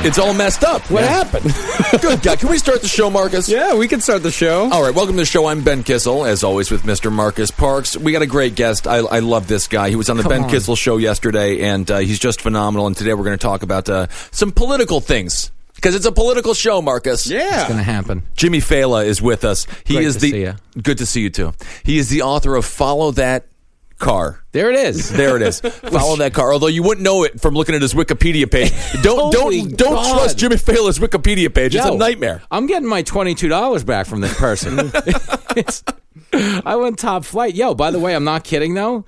It's all messed up. What happened? Good God. Can we start the show, Marcus? yeah, we can start the show. All right, welcome to the show. I'm Ben Kissel, as always, with Mr. Marcus Parks. We got a great guest. I, I love this guy. He was on the Come Ben on. Kissel show yesterday, and uh, he's just phenomenal. And today we're going to talk about uh, some political things. Because it's a political show, Marcus. Yeah. It's going to happen. Jimmy Failla is with us. He Great is to the see ya. good to see you too. He is the author of Follow That Car. There it is. There it is. Follow that car. Although you wouldn't know it from looking at his Wikipedia page. Don't don't don't God. trust Jimmy Failla's Wikipedia page. It's a nightmare. I'm getting my $22 back from this person. I went top flight. Yo, by the way, I'm not kidding though.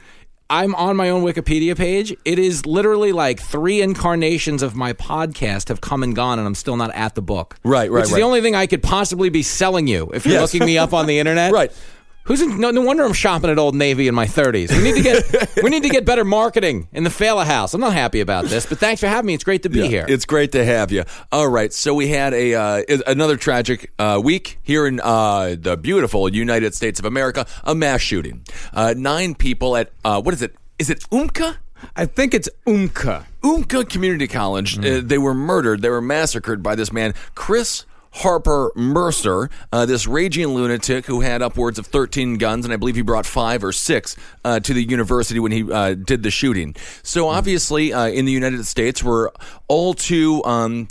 I'm on my own Wikipedia page. It is literally like three incarnations of my podcast have come and gone, and I'm still not at the book. Right, right, Which is right. the only thing I could possibly be selling you if you're Yes. looking me up on the internet. Right. Who's in, no, no wonder I'm shopping at Old Navy in my 30s. We need to get we need to get better marketing in the Failla house. I'm not happy about this, but thanks for having me. It's great to be Yeah, here. It's great to have you. All right, so we had a uh, another tragic uh, week here in uh, the beautiful United States of America. A mass shooting. Uh, nine people at uh, what is it? Is it Umpqua? I think it's Umpqua. Umpqua Community College. Uh, they were murdered. They were massacred by this man, Chris. Harper Mercer, uh, this raging lunatic who had upwards of 13 guns, and I believe he brought five or six uh, to the university when he uh, did the shooting. So, obviously, uh, in the United States, we're all too. Um,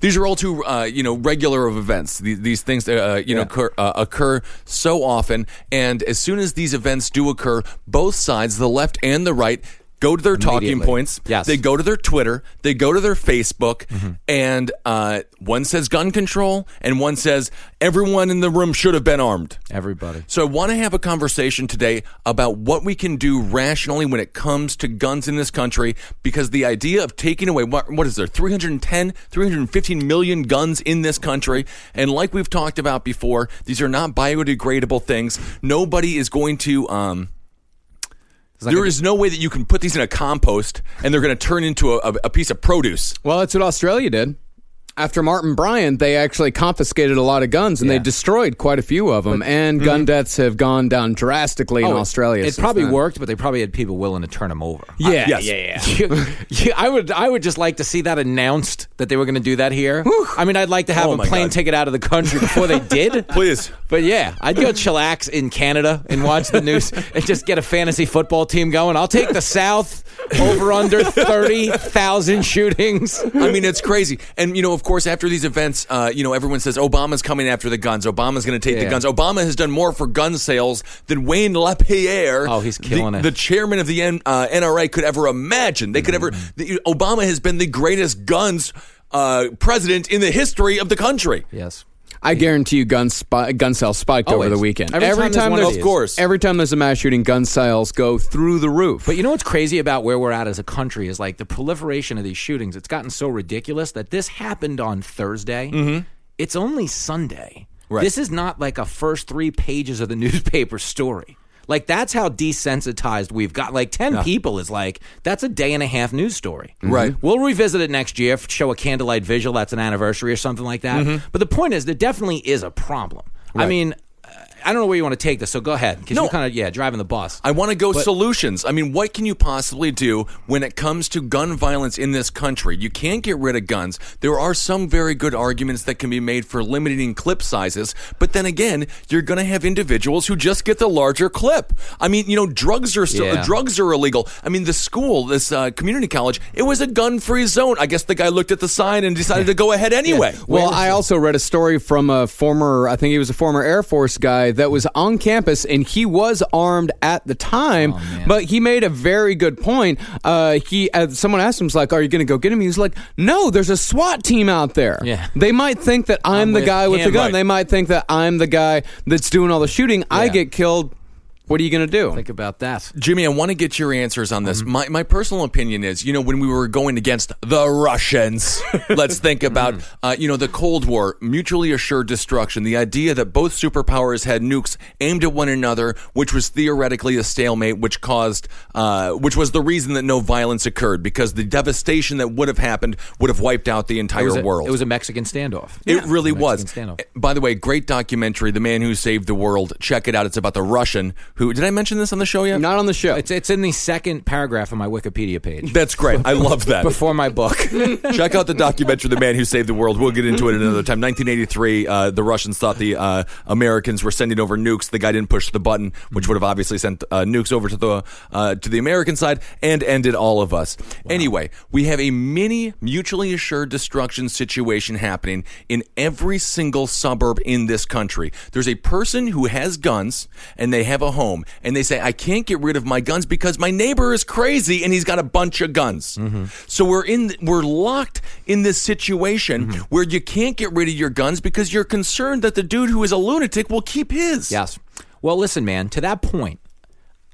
these are all too, uh, you know, regular of events. These, these things, uh, you know, occur, uh, occur so often, and as soon as these events do occur, both sides, the left and the right, go to their talking points. Yes. They go to their Twitter, they go to their Facebook, Mm-hmm. and uh, one says gun control, and one says everyone in the room should have been armed. Everybody. So I want to have a conversation today about what we can do rationally when it comes to guns in this country because the idea of taking away what, what is there 310 315 million guns in this country and like we've talked about before these are not biodegradable things nobody is going to um there is no way that you can put these in a compost and they're going to turn into a, a, a piece of produce. Well, that's what Australia did. After Martin Bryant, they actually confiscated a lot of guns and they destroyed quite a few of them. and mm-hmm. gun deaths have gone down drastically in Oh, it- Australia. It since probably then. worked, but they probably had people willing to turn them over. Yeah, Yes. yeah, yeah. Yeah, I would. I would just like to see that announced that they were going to do that here. I mean, I'd like to have Oh a plane God. ticket out of the country before they did. Please. But yeah, I'd go chillax in Canada and watch the news and just get a fantasy football team going. I'll take the South over under thirty thousand shootings. I mean, it's crazy. And, you know, of course, after these events, uh, you know, everyone says Obama's coming after the guns. Obama's going to take the guns. Obama has done more for gun sales than Wayne LaPierre, Oh, he's the- killing the, it. the chairman of the N, uh, NRA, could ever imagine. They could ever. Mm-hmm. The, Obama has been the greatest guns uh, president in the history of the country. Yes. I guarantee you, gun spi- gun sales spiked over the weekend. Every time there's one of there's. Of course. every time there's a mass shooting, gun sales go through the roof. But you know what's crazy about where we're at as a country is like the proliferation of these shootings. It's gotten so ridiculous that this happened on Thursday. Mm-hmm. It's only Sunday. Right. This is not like a first three pages of the newspaper story. Like that's how desensitized we've got. Like ten people is like that's a day and a half news story. Mm-hmm. Right. We'll revisit it next year. Show a candlelight visual. That's an anniversary or something like that. Mm-hmm. But the point is, there definitely is a problem. I mean, I don't know where you want to take this, so go ahead because No. you're kind of yeah driving the bus. I want to go But- solutions. I mean, what can you possibly do when it comes to gun violence in this country? You can't get rid of guns. There are some very good arguments that can be made for limiting clip sizes, but then again, you're going to have individuals who just get the larger clip. I mean, you know, drugs are still Yeah. drugs are illegal. I mean, the school, this uh, community college, it was a gun-free zone. I guess the guy looked at the sign and decided to go ahead anyway. Well, I also read a story from a former, I think he was a former Air Force guy that was on campus and he was armed at the time, but he made a very good point. Uh, he, uh, someone asked him, "Was like, are you going to go get him?" He was like, "No, there's a SWAT team out there. Yeah. They might think that I'm, I'm the with guy with the gun. Right. They might think that I'm the guy that's doing all the shooting. I get killed. What are you going to do?" Think about that. Jimmy, I want to get your answers on Mm-hmm. this. My, my personal opinion is, you know, when we were going against the Russians, let's think about, Mm-hmm. uh, you know, the Cold War, mutually assured destruction, the idea that both superpowers had nukes aimed at one another, which was theoretically a stalemate, which caused, uh, which was the reason that no violence occurred, because the devastation that would have happened would have wiped out the entire was, a, world. it was a Mexican standoff. It really was. standoff. By the way, great documentary, The Man Who Saved the World. Check it out. It's about the Russian who, did I mention this on the show yet? Not on the show. It's it's in the second paragraph of my Wikipedia page That's great. I love that. before my book. Check out the documentary "The Man Who Saved the World." We'll get into it another time. 1983. Uh, the Russians thought the uh, Americans were sending over nukes. The guy didn't push the button, which would have obviously sent uh, nukes over to the uh, to the American side and ended all of us. Anyway, we have a mini mutually assured destruction situation happening in every single suburb in this country. There's a person who has guns and they have a home, and they say, "I can't get rid of my guns because my neighbor is crazy and he's got a bunch of guns." Mm-hmm. So we're in we're locked in this situation mm-hmm. where you can't get rid of your guns because you're concerned that the dude who is a lunatic will keep his. Yes. Well, listen, man. To that point,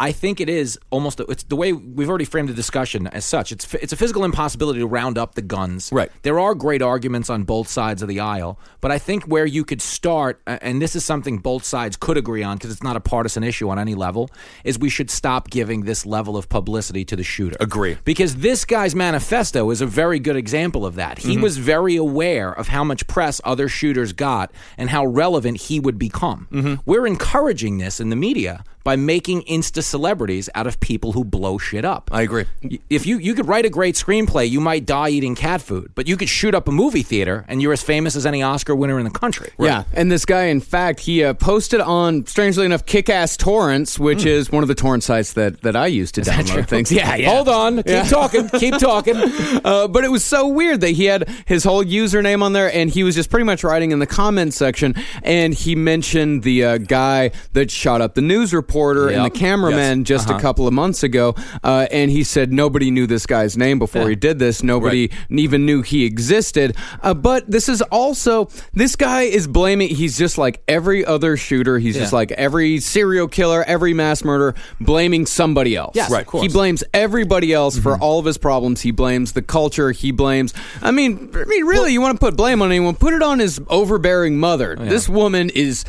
I think it is almost it's the way we've already framed the discussion as such. It's it's a physical impossibility to round up the guns. Right. There are great arguments on both sides of the aisle, but I think where you could start, and this is something both sides could agree on because it's not a partisan issue on any level, is we should stop giving this level of publicity to the shooter. Agree. Because this guy's manifesto is a very good example of that. He mm-hmm. was very aware of how much press other shooters got and how relevant he would become. Mm-hmm. We're encouraging this in the media by making insta celebrities out of people who blow shit up. I agree. If you you could write a great screenplay, you might die eating cat food, but you could shoot up a movie theater and you're as famous as any Oscar winner in the country. Yeah, and this guy, in fact, he uh, posted on, strangely enough, Kick-Ass Torrents, which is one of the torrent sites that, that I use to download things. Yeah, yeah. Hold on, keep Yeah. talking, keep talking. Uh, but it was so weird that he had his whole username on there, and he was just pretty much writing in the comment section, and he mentioned the uh, guy that shot up the news reporter and the cameraman just a couple of months ago, uh, and he said nobody knew this guy's name before he did this. Nobody even knew he existed. Uh, but this is also this guy is blaming. He's just like every other shooter. He's just like every serial killer, every mass murderer, blaming somebody else. Yes, Right. of course. He blames everybody else for all of his problems. He blames the culture. He blames. I mean, I mean, really, you want to put blame on anyone? Put it on his overbearing mother. This woman is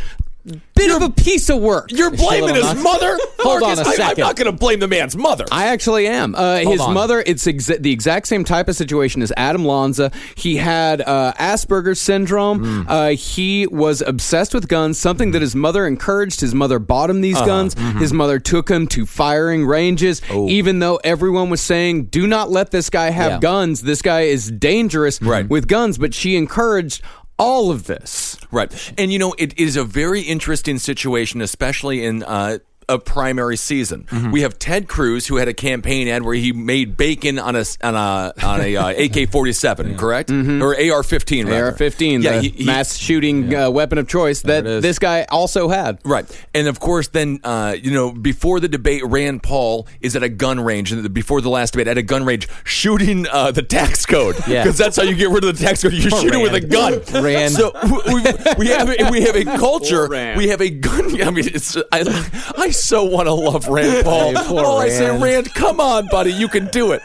bit of a piece of work. You're blaming his nuts? mother. Hold on Marcus, a I- I'm not going to blame the man's mother. I actually am. Uh, his on. mother, it's exa- the exact same type of situation as Adam Lanza. He had uh, Asperger's syndrome. Uh, he was obsessed with guns, something that his mother encouraged. His mother bought him these guns. His mother took him to firing ranges, even though everyone was saying, do not let this guy have Yeah. guns. This guy is dangerous Right. with guns. But she encouraged all of this. Right. And you know, it is a very interesting situation, especially in uh, a primary season. Mm-hmm. We have Ted Cruz, who had a campaign ad where he made bacon on a on a on a uh, AK forty seven, correct, or AR fifteen, AR 15, Yeah, the he- he- mass shooting uh, weapon of choice that this guy also had. Right. And of course, then, uh, you know, before the debate, Rand Paul is at a gun range, and before the last debate, at a gun range, shooting uh, the tax code. Yeah. Because that's how you get rid of the tax code. You shoot it with a gun. Rand. So we, we, have, a, we have a culture. We have a gun. I mean, it's, I, I so want to love Rand Paul. Hey, poor oh, I say, Rand. Rand, come on, buddy. You can do it.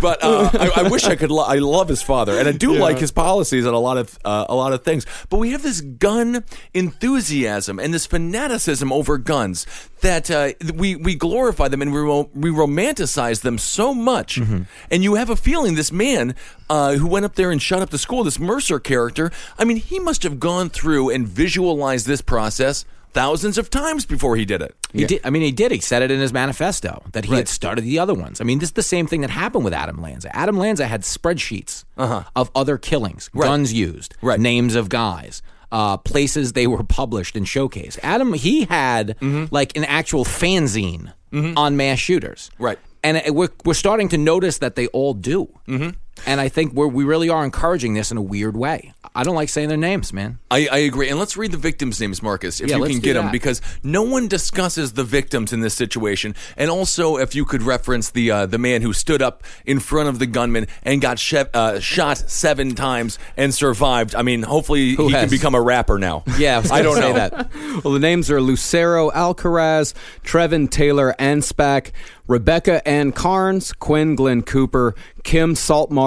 But uh, I, I wish I could. Lo- I love his father, and I do like his policies on a lot of uh, a lot of things. But we have this gun enthusiasm and this fanaticism over guns that uh, we we glorify them and we ro- we romanticize them so much. Mm-hmm. And you have a feeling this man uh, who went up there and shut up the school, this Mercer character. I mean, he must have gone through and visualized this process thousands of times before he did it. He did. I mean, he did. He said it in his manifesto that he Right. had started the other ones. I mean, this is the same thing that happened with Adam Lanza. Adam Lanza had spreadsheets of other killings, Uh-huh. Right. guns used, Right. names of guys, uh, places they were published and showcased. Adam, he had like an actual fanzine on mass shooters, Right. And it, we're we're starting to notice that they all do. Mm-hmm. And I think we're, we really are encouraging this in a weird way. I don't like saying their names, man. I, I agree. And let's read the victims' names, Marcus, if Yeah, you can do get them, that. because no one discusses the victims in this situation. And also, if you could reference the uh, the man who stood up in front of the gunman and got she- uh, shot seven times and survived. I mean, hopefully Who he can become a rapper now. Yeah, I, was I don't say know that. Well, the names are Lucero Alcaraz, Trevin Taylor Anspach, Rebecca Ann Carnes, Quinn Glenn Cooper, Kim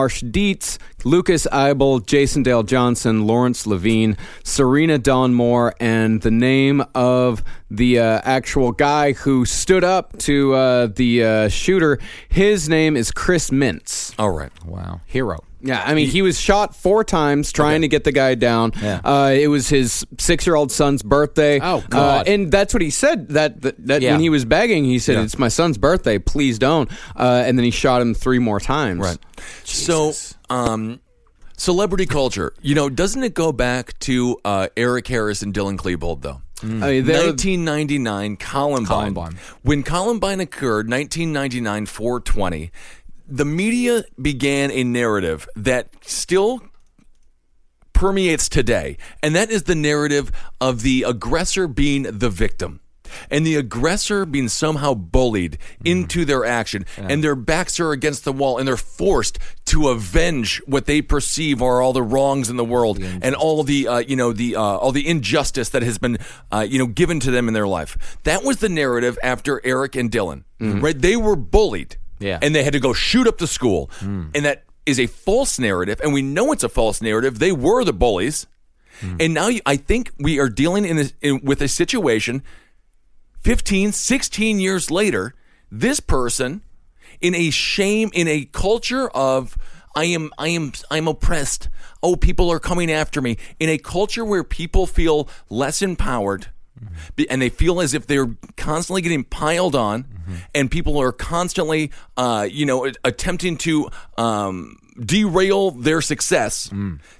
Saltmarsh Dietz, Lucas Eibel, Jason Dale Johnson, Lawrence Levine, Serena Dawn Moore, and the name of the uh, actual guy who stood up to uh, the uh, shooter. His name is Chris Mintz. All right. Wow, hero. Yeah, I mean, he was shot four times trying to get the guy down. Yeah. Uh, it was his six-year-old son's birthday. Oh, God. Uh, and that's what he said. That that, that Yeah. when he was begging, he said, Yeah. "It's my son's birthday. Please don't." Uh, and then he shot him three more times. Right. So, um, celebrity culture, you know, doesn't it go back to uh, Eric Harris and Dylan Klebold, though? I mean, 1999 Columbine. Columbine. When Columbine occurred, 1999 420, the media began a narrative that still permeates today, and that is the narrative of the aggressor being the victim. And the aggressor being somehow bullied into their action, and their backs are against the wall, and they're forced to avenge what they perceive are all the wrongs in the world, and all the uh, you know the uh, all the injustice that has been uh, you know given to them in their life. That was the narrative after Eric and Dylan. Right? They were bullied, Yeah. and they had to go shoot up the school, hmm. and that is a false narrative, and we know it's a false narrative. They were the bullies, hmm. and now you, I think we are dealing in, a, in with a situation 15, 16 years later, this person in a shame, in a culture of I am, I am, I'm oppressed. Oh, people are coming after me. In a culture where people feel less empowered, and they feel as if they're constantly getting piled on, and people are constantly, uh, you know, attempting to um, derail their success.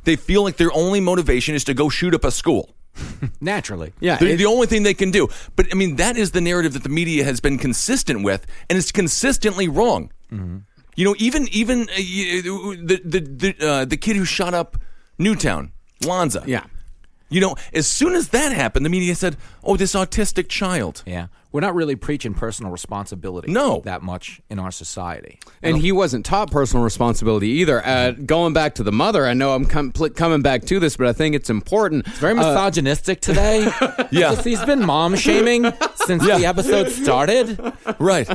They feel like their only motivation is to go shoot up a school. Naturally. Yeah, They're the only thing they can do. But I mean, that is the narrative that the media has been consistent with, and it's consistently wrong. You know, even even uh, the the the, uh, the kid who shot up Newtown, Lanza. Yeah. You know, as soon as that happened, the media said, "Oh, this autistic child." Yeah. We're not really preaching personal responsibility No. that much in our society. And he wasn't taught personal responsibility either. Uh, going back to the mother, I know I'm com- coming back to this, but I think it's important. It's very misogynistic today. Yeah. Just- he's been mom shaming since the episode started. Right.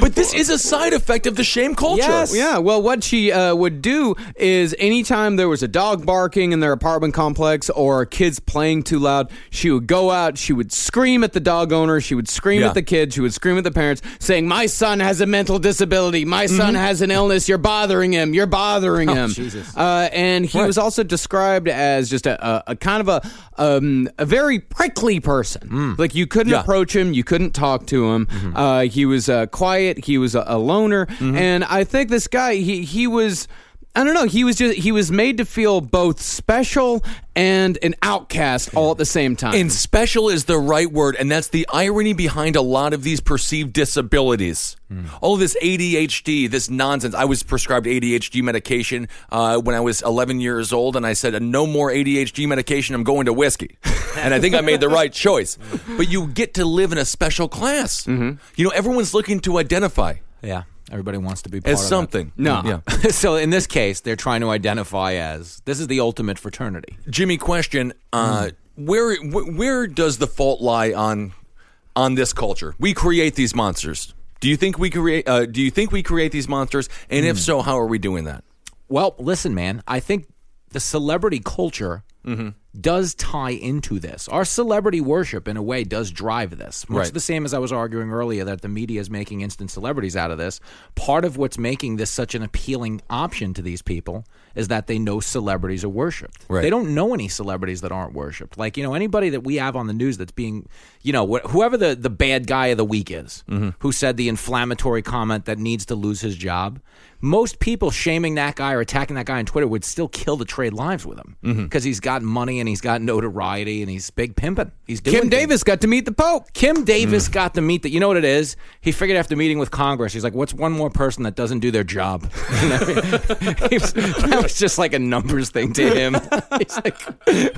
but this is a side effect of the shame culture. Yes. Yeah, well, what she uh, would do is anytime there was a dog barking in their apartment complex or kids playing too loud, she would go out, she would scream at the dog owner, she would scream Yeah. at the kids, she would scream at the parents, saying, My son has a mental disability, my son has an illness, you're bothering him, you're bothering him. Jesus. Uh, and he was also described as just a, a, a kind of a um, a very prickly person. Like you couldn't Yeah. approach him, you couldn't talk to him. Uh, he was uh, quiet. He was a, a loner, and I think this guy he he was. I don't know. He was just he was made to feel both special and an outcast all at the same time. And special is the right word, and that's the irony behind a lot of these perceived disabilities. All this ADHD, this nonsense. I was prescribed ADHD medication uh, when I was 11 years old, and I said, "No more ADHD medication. I'm going to whiskey." and I think I made the right choice. But you get to live in a special class. You know, everyone's looking to identify Yeah. Everybody wants to be part as something. No. Yeah. So in this case, they're trying to identify as this is the ultimate fraternity. Jimmy, question: uh, Where where does the fault lie on on this culture? We create these monsters. Do you think we create? Uh, do you think we create these monsters? And if so, how are we doing that? Well, listen, man. I think the celebrity culture does tie into this. Our celebrity worship, in a way, does drive this. Much Right. the same as I was arguing earlier that the media is making instant celebrities out of this. Part of what's making this such an appealing option to these people is that they know celebrities are worshipped. Right. They don't know any celebrities that aren't worshipped. Like, you know, anybody that we have on the news that's being, you know, wh- whoever the, the bad guy of the week is, mm-hmm. who said the inflammatory comment that needs to lose his job, most people shaming that guy or attacking that guy on Twitter would still kill to trade lives with him mm-hmm. because he's got money and he's got notoriety and he's big pimping. He's doing Kim things. Davis got to meet the Pope. Kim Davis got to meet the. You know what it is? He figured after meeting with Congress, he's like, "What's one more person that doesn't do their job?" You know what I mean? He was- that was just like a numbers thing to him. He's like,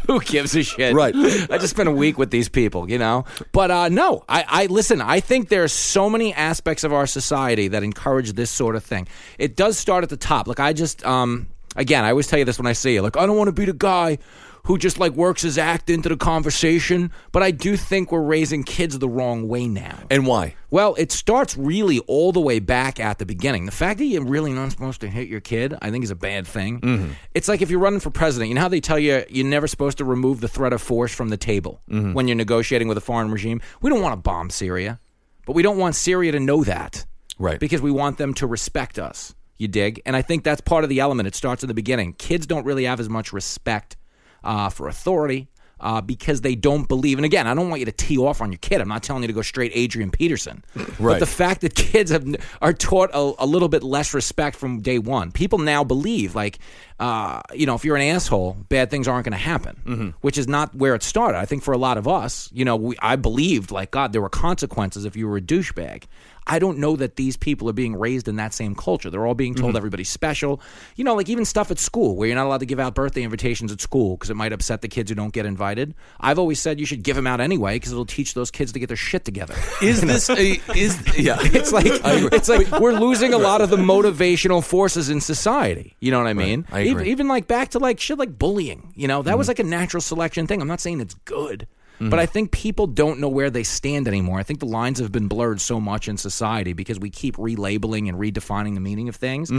"Who gives a shit?" Right. I just spent a week with these people, you know. But uh, no, I, I listen. I think there are so many aspects of our society that encourage this sort of thing. It does start at the top. Like I just, um, again, I always tell you this when I see you. Like I don't want to be the guy who just like works his act into the conversation. But I do think we're raising kids the wrong way now. And why? Well, it starts really all the way back at the beginning. The fact that you're really not supposed to hit your kid, I think, is a bad thing. Mm-hmm. It's like if you're running for president, you know how they tell you you're never supposed to remove the threat of force from the table mm-hmm. when you're negotiating with a foreign regime? We don't want to bomb Syria, but we don't want Syria to know that. Right. Because we want them to respect us. You dig? And I think that's part of the element. It starts at the beginning. Kids don't really have as much respect uh, for authority uh, because they don't believe. And again, I don't want you to tee off on your kid. I'm not telling you to go straight Adrian Peterson. Right. But the fact that kids have are taught a, a little bit less respect from day one. People now believe like, uh, you know, if you're an asshole, bad things aren't going to happen, which is not where it started. I think for a lot of us, you know, we, I believed like God, there were consequences if you were a douchebag. I don't know that these people are being raised in that same culture. They're all being told mm-hmm. everybody's special. You know, like even stuff at school where you're not allowed to give out birthday invitations at school because it might upset the kids who don't get invited. I've always said you should give them out anyway because it'll teach those kids to get their shit together. Is this a is yeah? It's like it's like we're losing a lot of the motivational forces in society. You know what I mean? I agree. Even, even like back to like shit like bullying. You know, that was mm-hmm. like a natural selection thing. I'm not saying it's good. But I think people don't know where they stand anymore. I think the lines have been blurred so much in society because we keep relabeling and redefining the meaning of things.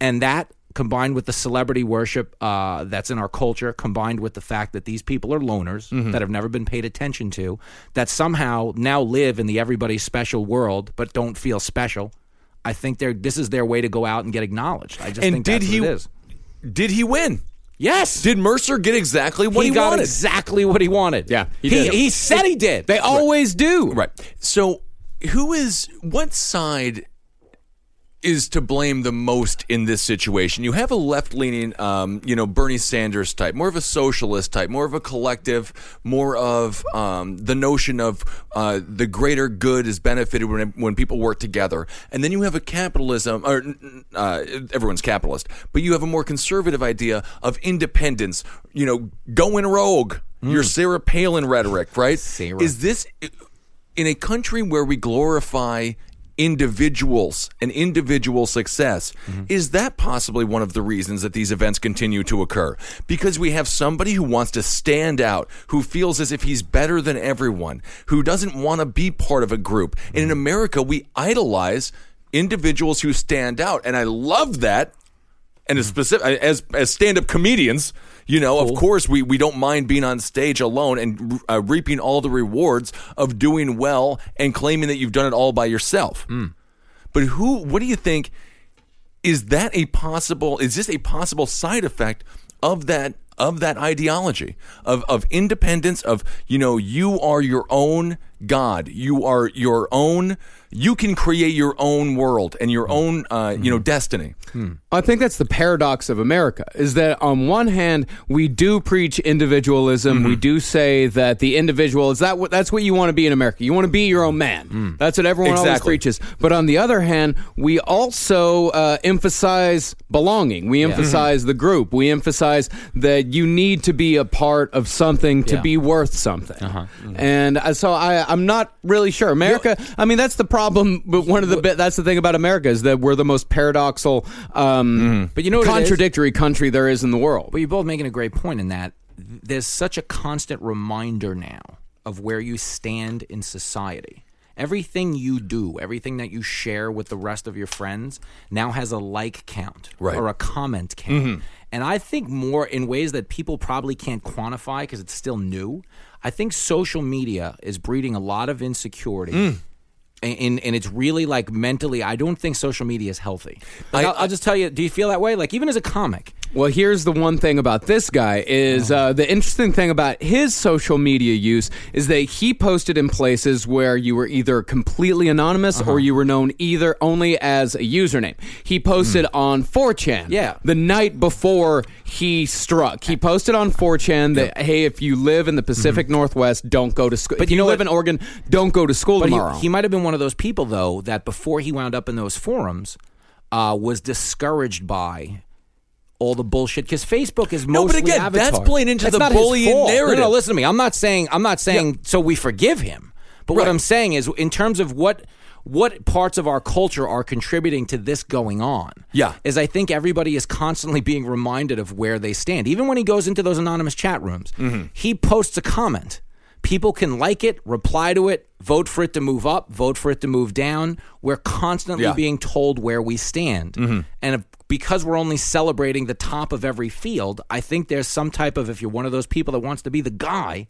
And that combined with the celebrity worship uh, that's in our culture, combined with the fact that these people are loners that have never been paid attention to, that somehow now live in the everybody special world but don't feel special. I think they're this is their way to go out and get acknowledged. I just And think did that's he what it is. did he win? Yes. Did Mercer get exactly what he, got wanted? exactly what he wanted. Yeah, he he, did. he said he did. They always do. Right. So, who is what side is to blame the most in this situation? You have a left-leaning, um, you know, Bernie Sanders type, more of a socialist type, more of a collective, more of um, the notion of uh, the greater good is benefited when when people work together. And then you have a capitalism, or uh, everyone's capitalist, but you have a more conservative idea of independence. You know, going rogue. Your Sarah Palin rhetoric, right? Sarah. Is this in a country where we glorify individuals and individual success, mm-hmm. is that possibly one of the reasons that these events continue to occur? Because we have somebody who wants to stand out, who feels as if he's better than everyone, who doesn't want to be part of a group. And in mm-hmm. America, we idolize individuals who stand out. And I love that and as mm-hmm. specific as as stand up comedians, you know, of course we we don't mind being on stage alone and uh, reaping all the rewards of doing well and claiming that you've done it all by yourself. But who? What do you think? Is that a possible? Is this a possible side effect of that? Of that ideology of of independence of you know you are your own god you are your own you can create your own world and your own uh, you know destiny I think that's the paradox of America is that on one hand we do preach individualism. We do say that the individual is that what that's what you want to be in America. You want to be your own man. That's what everyone always preaches. But on the other hand, we also uh, emphasize belonging. We emphasize the group. We emphasize that you need to be a part of something to Yeah. be worth something. And uh, so I, I'm not really sure. America. I mean, that's the problem. But one of the bit that's the thing about America is that we're the most paradoxal, um, But you know what contradictory country there is in the world. But you're both making a great point in that there's such a constant reminder now of where you stand in society. Everything you do, everything that you share with the rest of your friends, now has a like count Right. or a comment count. Mm-hmm. And I think more in ways that people probably can't quantify because it's still new. I think social media is breeding a lot of insecurity. Mm. And, and it's really like mentally, I don't think social media is healthy. Like, I- I'll, I'll just tell you, do you feel that way? Like, even as a comic, Well, here's the one thing about this guy is uh, the interesting thing about his social media use is that he posted in places where you were either completely anonymous or you were known either only as a username. He posted on 4chan. Yeah. The night before he struck, he posted on 4chan that hey, if you live in the Pacific Northwest, don't go to school. But if you, you know live what? in Oregon, don't go to school But tomorrow. he, he might have been one of those people, though, that before he wound up in those forums, uh, was discouraged by all the bullshit because Facebook is No, but again, that's playing into That's the bullying narrative. No, no, listen to me. I'm not saying I'm not saying so we forgive him. But what I'm saying is, in terms of what what parts of our culture are contributing to this going on, Yeah. is I think everybody is constantly being reminded of where they stand. Even when he goes into those anonymous chat rooms, Mm-hmm. he posts a comment. People can like it, reply to it, vote for it to move up, vote for it to move down. We're constantly Yeah. Mm-hmm. being told where we stand. And if, because we're only celebrating the top of every field, I think there's some type of, if you're one of those people that wants to be the guy,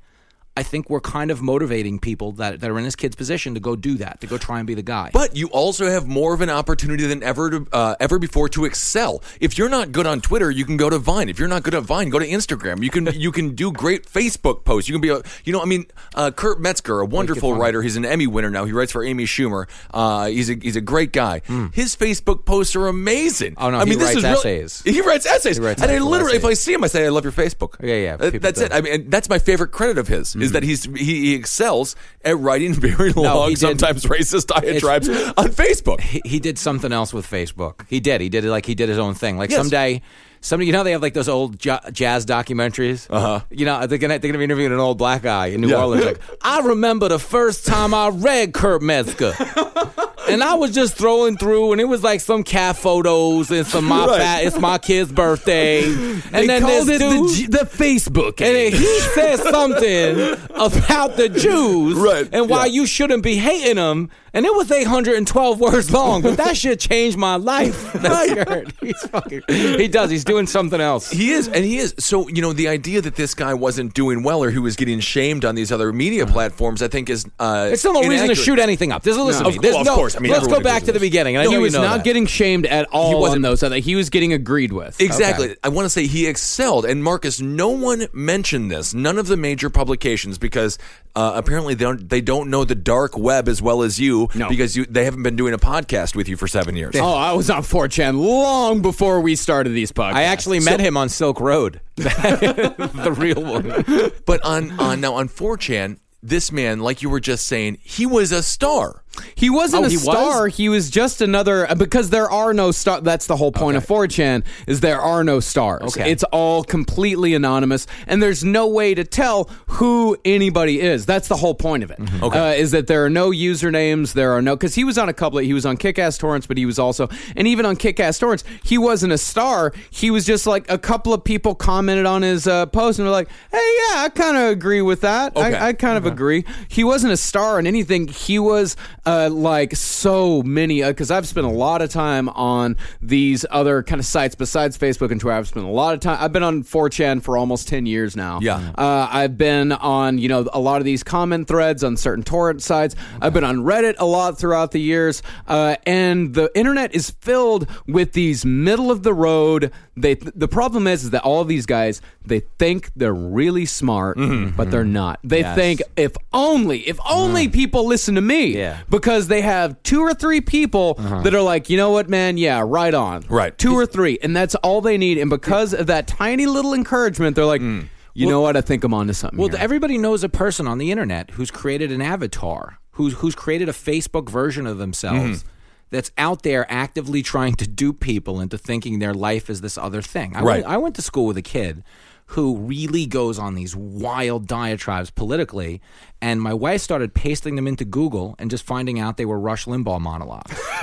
I think we're kind of motivating people that, that are in this kid's position to go do that, to go try and be the guy. But you also have more of an opportunity than ever to, uh, ever before to excel. If you're not good on Twitter, you can go to Vine. If you're not good at Vine, go to Instagram. You can you can do great Facebook posts. You can be a you know I mean uh, Kurt Metzger, a wonderful writer. He's an Emmy winner now. He writes for Amy Schumer. Uh, he's a he's a great guy. His Facebook posts are amazing. Oh, no, I he mean this writes is essays. He writes essays. He writes and I literally, if I see him, I say I love your Facebook. Yeah, yeah, Uh, that's do. it. I mean that's my favorite credit of his is that he's he, he excels at writing very long, he did- sometimes racist diatribes on Facebook. he, he did something else with Facebook. He did. He did it like he did his own thing. Like Yes. someday, someday, you know, they have like those old ja- jazz documentaries. Uh huh. You know, they're gonna they're gonna be interviewing an old black guy in New Yeah. Orleans. Like, I remember the first time I read Kurt Metzger. And I was just throwing through, and it was like some cat photos and some my Right. fat. It's my kid's birthday, and they then this the, dude, G- the Facebook. and he said something about the Jews Right, and why yeah. you shouldn't be hating them. And it was 812 words long, but that shit changed my life. Kurt. He's fucking, he does. He's doing something else. He is, and he is. So you know, the idea that this guy wasn't doing well or he was getting shamed on these other media platforms, I think is. Uh, It's still no reason to shoot anything up. There's, listen No, to me. of There's course, no- of course. I mean, let's go back to the this. beginning. And I No, know he you was know not that. getting shamed at all on wasn't. those other. He was getting agreed with. Exactly. I want to say he excelled. And Marcus, no one mentioned this. None of the major publications, because uh, apparently they don't they don't know the dark web as well as you, No. because you, they haven't been doing a podcast with you for seven years. Oh, I was on 4chan long before we started these podcasts. I actually met him on Silk Road, the real one. But on on now on 4chan, this man, like you were just saying, he was a star. He wasn't Oh, a he was? star. He was just another because there are no star. That's the whole point of 4chan is there are no stars. Okay. It's all completely anonymous, and there's no way to tell who anybody is. That's the whole point of it. Okay. Uh, is that there are no usernames. There are no because he was on a couple. Of, he was on Kickass Torrents, but he was also and even on Kickass Torrents, he wasn't a star. He was just like a couple of people commented on his uh, post and were like, "Hey, yeah, I kind of agree with that. Okay. I, I kind of agree." He wasn't a star in anything. He was uh, like so many because I've spent a lot of time on these other kind of sites besides Facebook and Twitter. I've spent a lot of time. I've been on 4chan for almost ten years now. Yeah. uh, I've been on you know a lot of these comment threads on certain torrent sites. I've been on Reddit a lot throughout the years, uh, and the internet is filled with these middle of the road. They the problem is, is that all these guys they think they're really smart, but they're not. They Yes. think if only if only people listen to me, Yeah. Because they have two or three people uh-huh. that are like, you know what, man, yeah, right on, Right. two or three, and that's all they need. And because of that tiny little encouragement, they're like, mm. you know what, I think I'm onto something. Well, here. everybody knows a person on the internet who's created an avatar, who's who's created a Facebook version of themselves mm-hmm. that's out there actively trying to dupe people into thinking their life is this other thing. I Right. Went, I went to school with a kid who really goes on these wild diatribes politically. And my wife started pasting them into Google and just finding out they were Rush Limbaugh monologues.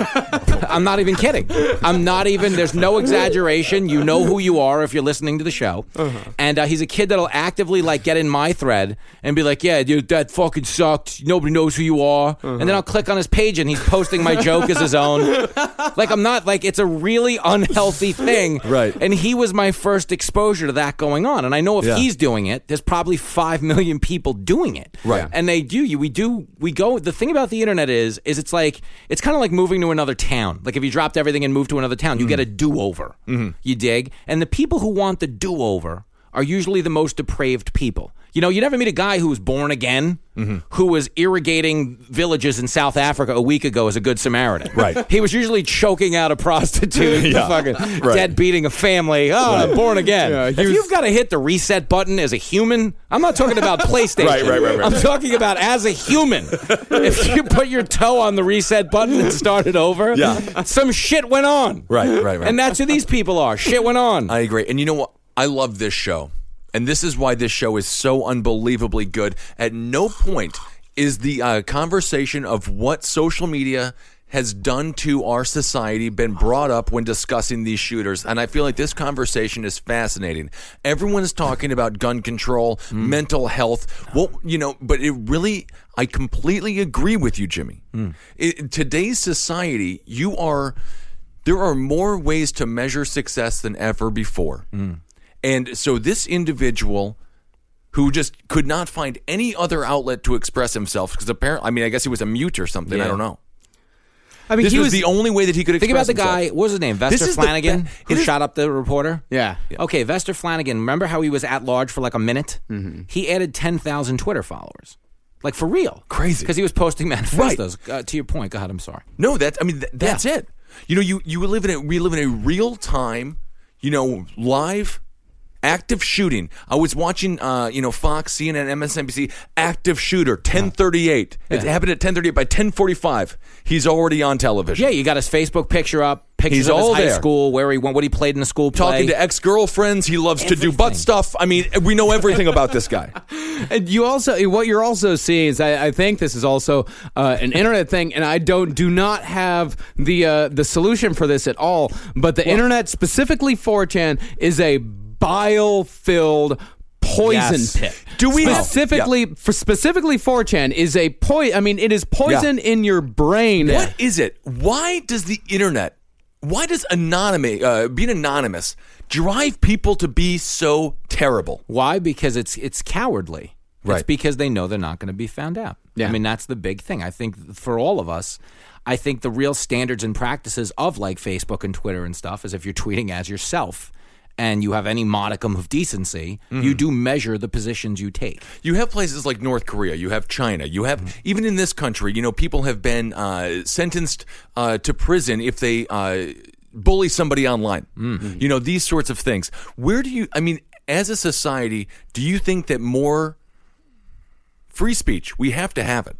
I'm not even kidding. I'm not even. There's no exaggeration. You know who you are if you're listening to the show. And uh, he's a kid that'll actively like get in my thread and be like, "Yeah, dude, that fucking sucked. Nobody knows who you are." And then I'll click on his page and he's posting my joke as his own. Like I'm not like it's a really unhealthy thing. Right. And he was my first exposure to that going on. And I know if Yeah. he's doing it, there's probably five million people doing it. Right. And they do you. We do. We go. The thing about the internet is, is it's like it's kind of like moving to another town. Like if you dropped everything and moved to another town, you get a mm-hmm. do over. Mm-hmm. You dig? And the people who want the do over are usually the most depraved people. You know, you never meet a guy who was born again, mm-hmm. who was irrigating villages in South Africa a week ago as a good Samaritan. Right. He was usually choking out a prostitute, Yeah. fucking Right. dead beating a family. Oh, I'm born again. Yeah, if was- you've got to hit the reset button as a human, I'm not talking about PlayStation. Right, right, right, right. I'm talking about as a human. if you put your toe on the reset button and started over, Yeah. some shit went on. Right, right, right. And that's who these people are. Shit went on. I agree. And you know what? I love this show. And this is why this show is so unbelievably good. At no point is the uh, conversation of what social media has done to our society been brought up when discussing these shooters. And I feel like this conversation is fascinating. Everyone is talking about gun control, hmm. mental health. well you know, but it really, I completely agree with you, Jimmy. Hmm. In today's society, you are there are more ways to measure success than ever before. Hmm. And so this individual who just could not find any other outlet to express himself because apparently, I mean, I guess he was a mute or something. I Yeah. don't know. I mean, This he was, was the only way that he could Think about express the guy. himself. What was his name? This Vester is the Flanagan, be- who it is- shot up the reporter. Yeah. Okay, Vester Flanagan. Remember how he was at large for like a minute? Mm-hmm. He added ten thousand Twitter followers, like for real. Crazy. because he was posting manifestos. Uh, to your point, God. I'm sorry. No, that I mean th- that's it. You know, you you live in a we live in a real time, you know, live active shooting. I was watching uh, you know, Fox, CNN, MSNBC, active shooter, 1038. It happened at 1038 by 1045. He's already on television. Yeah, you got his Facebook picture up, pictures He's of all his high there. school, where he went, what he played in the school play. Talking to ex girlfriends, he loves to do butt stuff. I mean, we know everything about this guy. And you also, what you're also seeing is, I, I think this is also uh, an internet thing, and I don't do not have the uh, the solution for this at all. But the internet, specifically 4chan, is a bile filled poison Yes. pit. Do we specifically for specifically 4chan is a poison? I mean, it is poison in your brain. What is it? Why does the internet, why does anonymous, uh, being anonymous drive people to be so terrible? Why? Because it's it's cowardly. It's Right. because they know they're not going to be found out. Yeah. I mean, that's the big thing. I think for all of us, I think the real standards and practices of like Facebook and Twitter and stuff is if you're tweeting as yourself and you have any modicum of decency, Mm-hmm. you do measure the positions you take. You have places like North Korea, you have China, you have even in this country, you know, people have been uh, sentenced uh, to prison if they uh, bully somebody online. You know, these sorts of things. Where do you? I mean, as a society, do you think that more free speech we have to have it?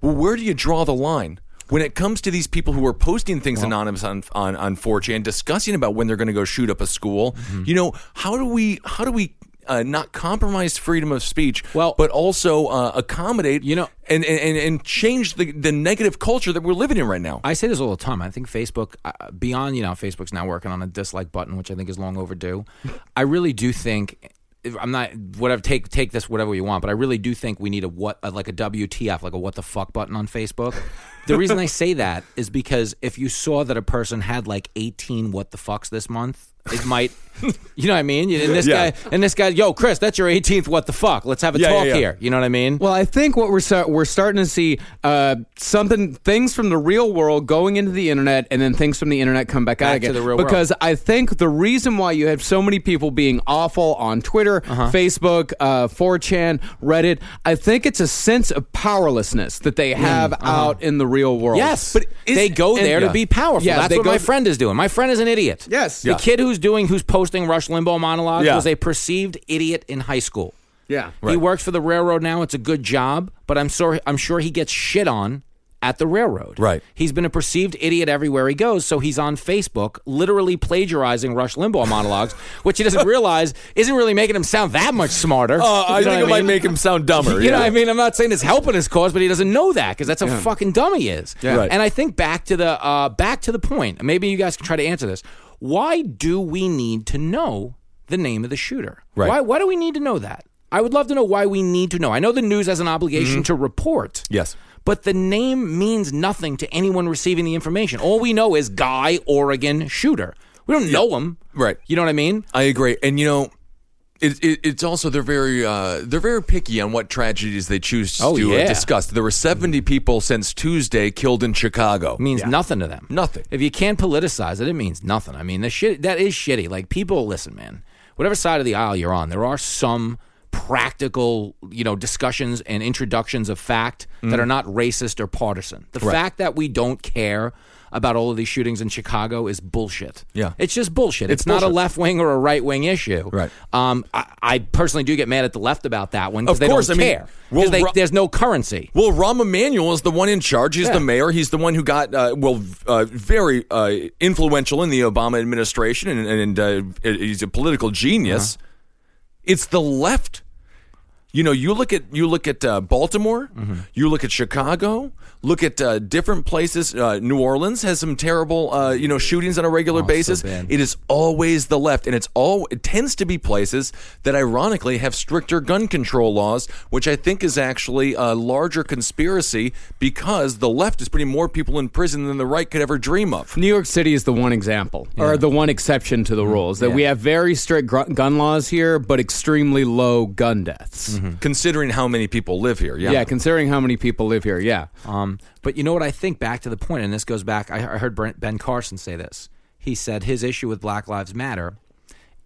Well, where do you draw the line? When it comes to these people who are posting things anonymous on, on on 4chan, discussing about when they're going to go shoot up a school, you know, how do we how do we uh, not compromise freedom of speech, Well- but also uh, accommodate, You know- and, and and change the the negative culture that we're living in right now? I say this all the time. I think Facebook, uh, beyond you know, Facebook's now working on a dislike button, which I think is long overdue. I really do think. I'm not whatever. Take take this whatever you want, but I really do think we need a what a, like a WTF, like a what the fuck button on Facebook. The reason I say that is because if you saw that a person had like 18 what the fucks this month, it might, you know what I mean? And this Yeah. guy and this guy, yo, Chris, that's your 18th what the fuck. Let's have a Yeah, yeah, talk yeah. here. You know what I mean? Well, I think what we're start, we're starting to see uh, something things from the real world going into the internet, and then things from the internet come back, out again. to the real world. because I think the reason why you have so many people being awful on Twitter, Uh-huh. Facebook, uh, 4chan, Reddit, I think it's a sense of powerlessness that they have out in the real world. Mm, uh-huh. Yes, But is- they go and- there yeah. to be powerful. Yeah, That's they what go- my friend is doing. My friend is an idiot. Yes. the kid kid who's doing who's posting Rush Limbaugh monologues Yeah. was a perceived idiot in high school. Yeah. He works for the railroad now. It's a good job, but I'm sorry. I'm sure he gets shit on at the railroad. Right. He's been a perceived idiot everywhere he goes, so he's on Facebook literally plagiarizing Rush Limbaugh monologues, which he doesn't realize isn't really making him sound that much smarter. Uh, I You know think it might mean? make him sound dumber. You know, what I mean, I'm not saying it's helping his cause, but he doesn't know that because that's a fucking dumb he is. Right. And I think back to the uh, back to the point. Maybe you guys can try to answer this. Why do we need to know the name of the shooter? Right. Why? Why do we need to know that? I would love to know why we need to know. I know the news has an obligation Mm-hmm. to report. Yes. But the name means nothing to anyone receiving the information. All we know is Guy Oregon shooter. We don't know him. Right. You know what I mean? I agree, and you know, it, it, it's also they're very uh, they're very picky on what tragedies they choose Oh, to uh, yeah. discuss. There were seventy people since Tuesday killed in Chicago. means nothing to them. Nothing. If you can't politicize it, it means nothing. I mean, the shit that is shitty. Like people, listen, man. Whatever side of the aisle you're on, there are some practical, you know, discussions and introductions of fact Mm. that are not racist or partisan. The fact that we don't care about all of these shootings in Chicago is bullshit. Yeah. it's just bullshit. It's, It's not a left wing or a right wing issue. Right. Um, I, I personally do get mad at the left about that one because they course, don't I mean, care. well, they- Ro- there's no currency. Well, Rahm Emanuel is the one in charge. He's Yeah. the mayor. He's the one who got uh, well, uh, very uh, influential in the Obama administration, and, and uh, he's a political genius. Uh-huh. It's the left. You know, you look at you look at uh, Baltimore, Mm-hmm. you look at Chicago, look at uh, different places. Uh, New Orleans has some terrible, uh, you know, shootings on a regular Oh, basis. bad. it is always the left, and it's all it tends to be places that, ironically, have stricter gun control laws, which I think is actually a larger conspiracy because the left is putting more people in prison than the right could ever dream of. New York City is the one example, or the one exception to the rules. That we have very strict gr- gun laws here, but extremely low gun deaths. Considering how many people live here, yeah, Yeah. considering how many people live here, yeah. Um, but you know what I think back to the point, and this goes back. I, I heard Brent, Ben Carson say this. He said his issue with Black Lives Matter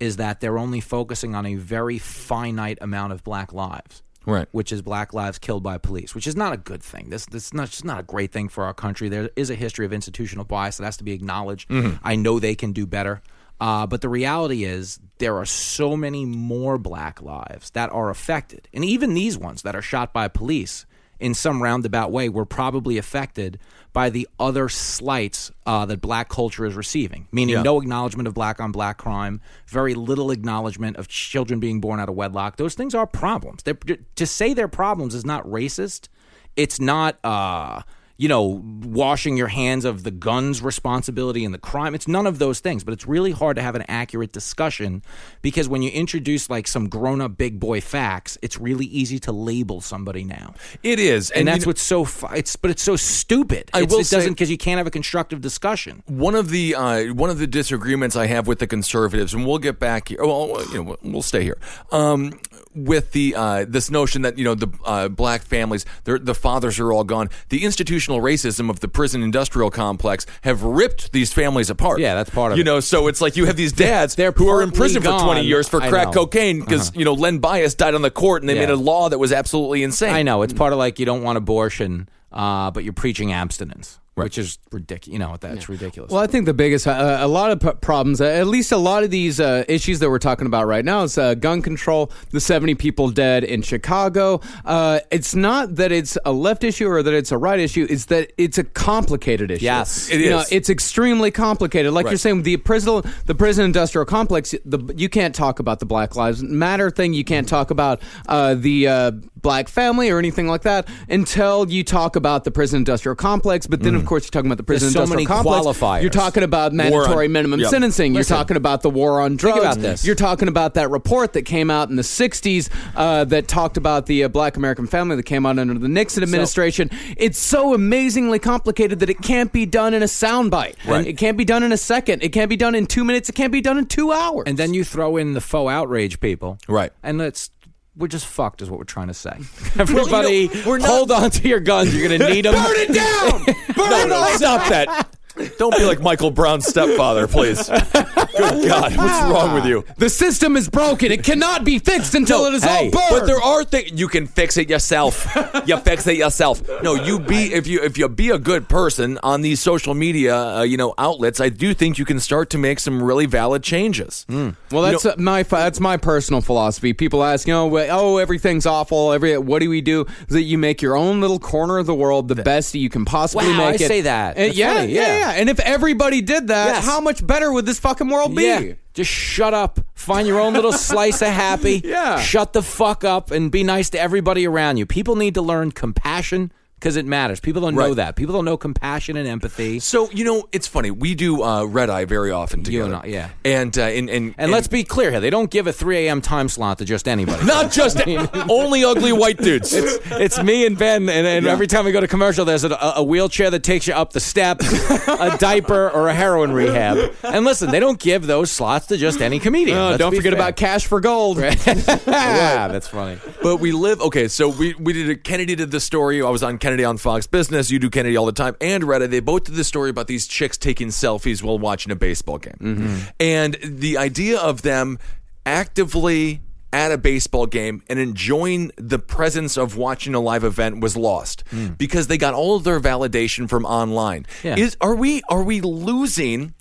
is that they're only focusing on a very finite amount of black lives. Right. Which is black lives killed by police, which is not a good thing. This this is not just not a great thing for our country. There is a history of institutional bias that has to be acknowledged. I know they can do better. Uh, but the reality is, there are so many more black lives that are affected. And even these ones that are shot by police in some roundabout way were probably affected by the other slights uh, that black culture is receiving, meaning Yeah. no acknowledgement of black on black crime, very little acknowledgement of children being born out of wedlock. Those things are problems. They're, to say they're problems is not racist. It's not, uh, you know, washing your hands of the gun's responsibility and the crime. It's none of those things. But it's really hard to have an accurate discussion because when you introduce like some grown up big boy facts, it's really easy to label somebody now. it is, And, you that's know- what's so. Fu- it's but it's so stupid. I It's- will it doesn't because you can't have a constructive discussion. one of the uh, one of the disagreements I have with the conservatives, and we'll get back here. Well, you know, we'll stay here. Um, with the uh, this notion that you know the uh, black families, their the fathers are all gone. The institutional racism of the prison industrial complex have ripped these families apart. Yeah, that's part of you it. know. So it's like you have these dads They're who are in prison for twenty years for I crack know. Uh-huh. cocaine because you know Len Bias died on the court and they Yeah. made a law that was absolutely insane. I know it's part of like you don't want abortion, uh, but you're preaching abstinence, which is ridiculous. You know that's ridiculous. Well, I think the biggest, uh, a lot of p- problems, uh, at least a lot of these uh, issues that we're talking about right now is uh, gun control, the 70 people dead in Chicago. Uh, it's not that it's a left issue or that it's a right issue, it's that it's a complicated issue. Yes. It You know, it's extremely complicated. Like Right. you're saying, the prison, the prison industrial complex, the, you can't talk about the Black Lives Matter thing. You can't talk about uh, the uh, black family or anything like that until you talk about the prison industrial complex. But then, of course, you're talking about the prison There's so many complex. qualifiers. You're talking about on- mandatory minimum Yep. sentencing. Listen. you're talking about the war on drugs. about this. You're talking about that report that came out in the 60s uh, that talked about the uh, black American family that came out under the Nixon administration. it's so amazingly complicated that it can't be done in a soundbite. Right. It can't be done in a second. It can't be done in two minutes. It can't be done in two hours. and then you throw in the faux outrage people, Right. And let's. We're just fucked, is what we're trying to say. Everybody, we're not- hold on to your guns. You're going to need them. Burn it down! Burn no, it all! stop that. Don't be like Michael Brown's stepfather, please. Good God, what's wrong with you? The system is broken. It cannot be fixed until it is hey, all burned. But there are things you can fix it yourself. you fix it yourself. No, you be if you if you be a good person on these social media, uh, you know, outlets. I do think you can start to make some really valid changes. Well, You that's uh, my that's my personal philosophy. People ask, you know, wh- oh, everything's awful. Every what do we do? Is that you make your own little corner of the world the best that you can possibly Wow, make I it. say that. And That's yeah, funny, yeah, yeah. yeah. And if everybody did that, Yes. how much better would this fucking world be? Yeah. Just shut up. Find your own little slice of happy. Yeah. Shut the fuck up and be nice to everybody around you. People need to learn compassion because it matters. People don't know that. People don't know compassion and empathy. So you know, it's funny. We do uh, red eye very often together. and I, yeah. and uh, and, and And let's be clear here. They don't give a 3 a.m. time slot to just anybody. not just only ugly white dudes. it's me and Ben, and, and every time we go to commercial, there's a, a wheelchair that takes you up the steps, a diaper, or a heroin rehab. And listen, they don't give those slots to just any comedian. Oh, don't forget fair. about cash for gold. yeah, that's funny. But we live okay. So we we did a, Kennedy did the story. I was on Kennedy on Fox Business. You do Kennedy all the time, and Red Eye. They both did the story about these chicks taking selfies while watching a baseball game, mm-hmm. and the idea of them actively at a baseball game and enjoying the presence of watching a live event was lost mm. because they got all of their validation from online. Yeah. Is are we are we losing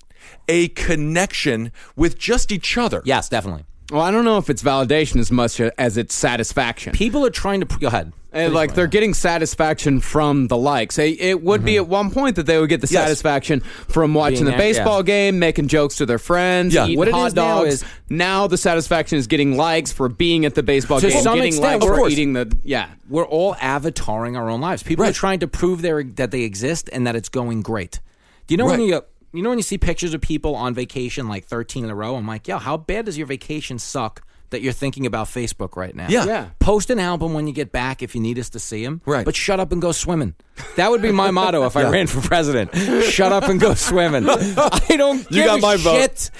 a connection with just each other? Yes, definitely. Well, I don't know if it's validation as much as it's satisfaction. People are trying to go ahead. And, like they're getting satisfaction from the likes. It, it would be mm-hmm. at one point that they would get the Yes. satisfaction from watching Being the at- baseball yeah. game, making jokes to their friends, Yeah. eating What hot is now dogs. is- now the satisfaction is getting likes for being at the baseball game, some getting extent, likes for eating the yeah. We're all avataring our own lives. People are trying to prove that they exist and that it's going great. Do you know when you you know when you see pictures of people on vacation like 13 in a row? I'm like, yo, how bad does your vacation suck that you're thinking about Facebook right now? Yeah. Yeah. Post an album when you get back if you need us to see him. Right. But shut up and go swimming. That would be my motto if I ran for president. Shut up and go swimming. I don't You got a my vote. shit.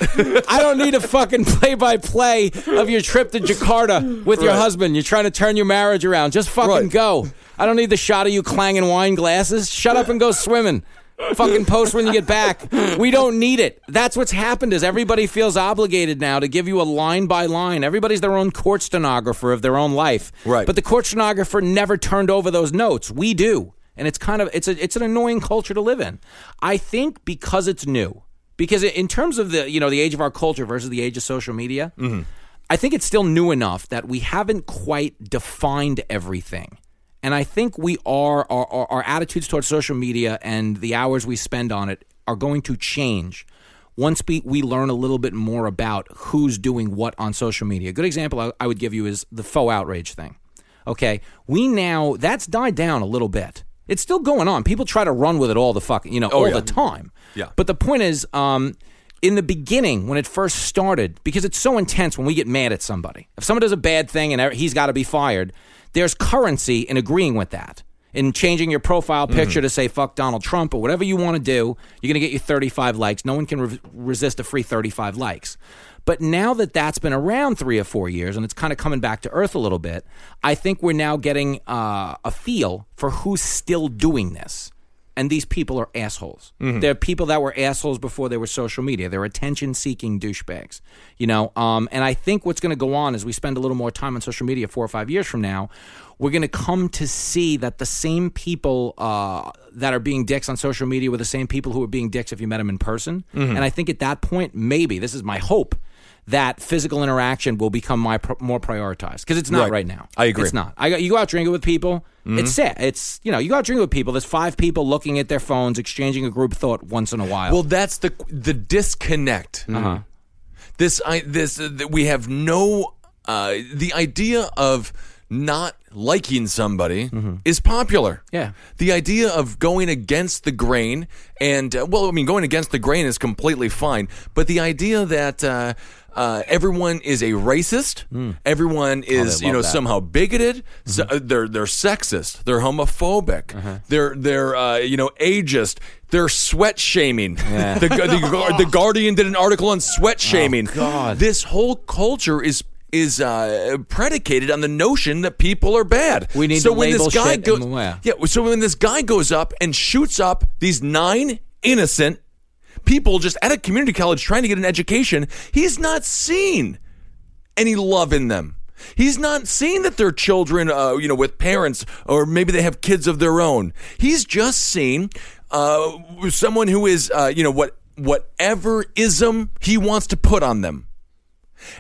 I don't need a fucking play by play of your trip to Jakarta with your husband. You're trying to turn your marriage around. Just fucking Right. go. I don't need the shot of you clanging wine glasses. Shut up and go swimming. Fucking post when you get back. We don't need it. That's what's happened is everybody feels obligated now to give you a line by line. Everybody's their own court stenographer of their own life. Right. But the court stenographer never turned over those notes. We do. And it's kind of it's a it's an annoying culture to live in. I think because it's new. Because in terms of the you know the age of our culture versus the age of social media, mm-hmm. I think it's still new enough that we haven't quite defined everything. And I think we are our, our, our attitudes towards social media and the hours we spend on it are going to change once we, we learn a little bit more about who's doing what on social media. A good example I, I would give you is the faux outrage thing. Okay, we now that's died down a little bit. It's still going on. People try to run with it all the fucking you know all yeah. the time. Yeah. But the point is, um, in the beginning when it first started, because it's so intense when we get mad at somebody. If someone does a bad thing and he's got to be fired, there's currency in agreeing with that. In changing your profile picture to say fuck Donald Trump or whatever you want to do, you're going to get you 35 likes. No one can re- resist a free 35 likes. But now that that's been around three or four years and it's kind of coming back to earth a little bit, I think we're now getting uh, a feel for who's still doing this and these people are assholes. They're people that were assholes before they were social media. They're attention-seeking douchebags, you know. Um, and I think what's going to go on as we spend a little more time on social media four or five years from now, we're going to come to see that the same people uh, that are being dicks on social media were the same people who were being dicks if you met them in person. And I think at that point, maybe this is my hope. That physical interaction will become my pr- more prioritized because it's not Right. right now. I agree. It's not. I you go out drinking with people. It's sad. It's you know you go out drinking with people. There's five people looking at their phones, exchanging a group thought once in a while. Well, that's the the disconnect. Uh-huh. This I this uh, we have no uh, the idea of not liking somebody is popular. Mm-hmm. Yeah. The idea of going against the grain and uh, well, I mean, going against the grain is completely fine, but the idea that uh, uh, everyone is a racist, everyone is you know that. somehow bigoted, so, uh, they're they're sexist, they're homophobic, they're they're uh, you know ageist, they're sweat shaming. The, the, the Guardian did an article on sweat shaming. God. This whole culture is is uh, predicated on the notion that people are bad. We need so to when label this guy shit goes, yeah. yeah. So when this guy goes up and shoots up these nine innocent people just at a community college trying to get an education. He's not seen any love in them. He's not seen that they're children, uh, you know, with parents, or maybe they have kids of their own. He's just seen uh, someone who is, uh, you know, what whatever ism he wants to put on them,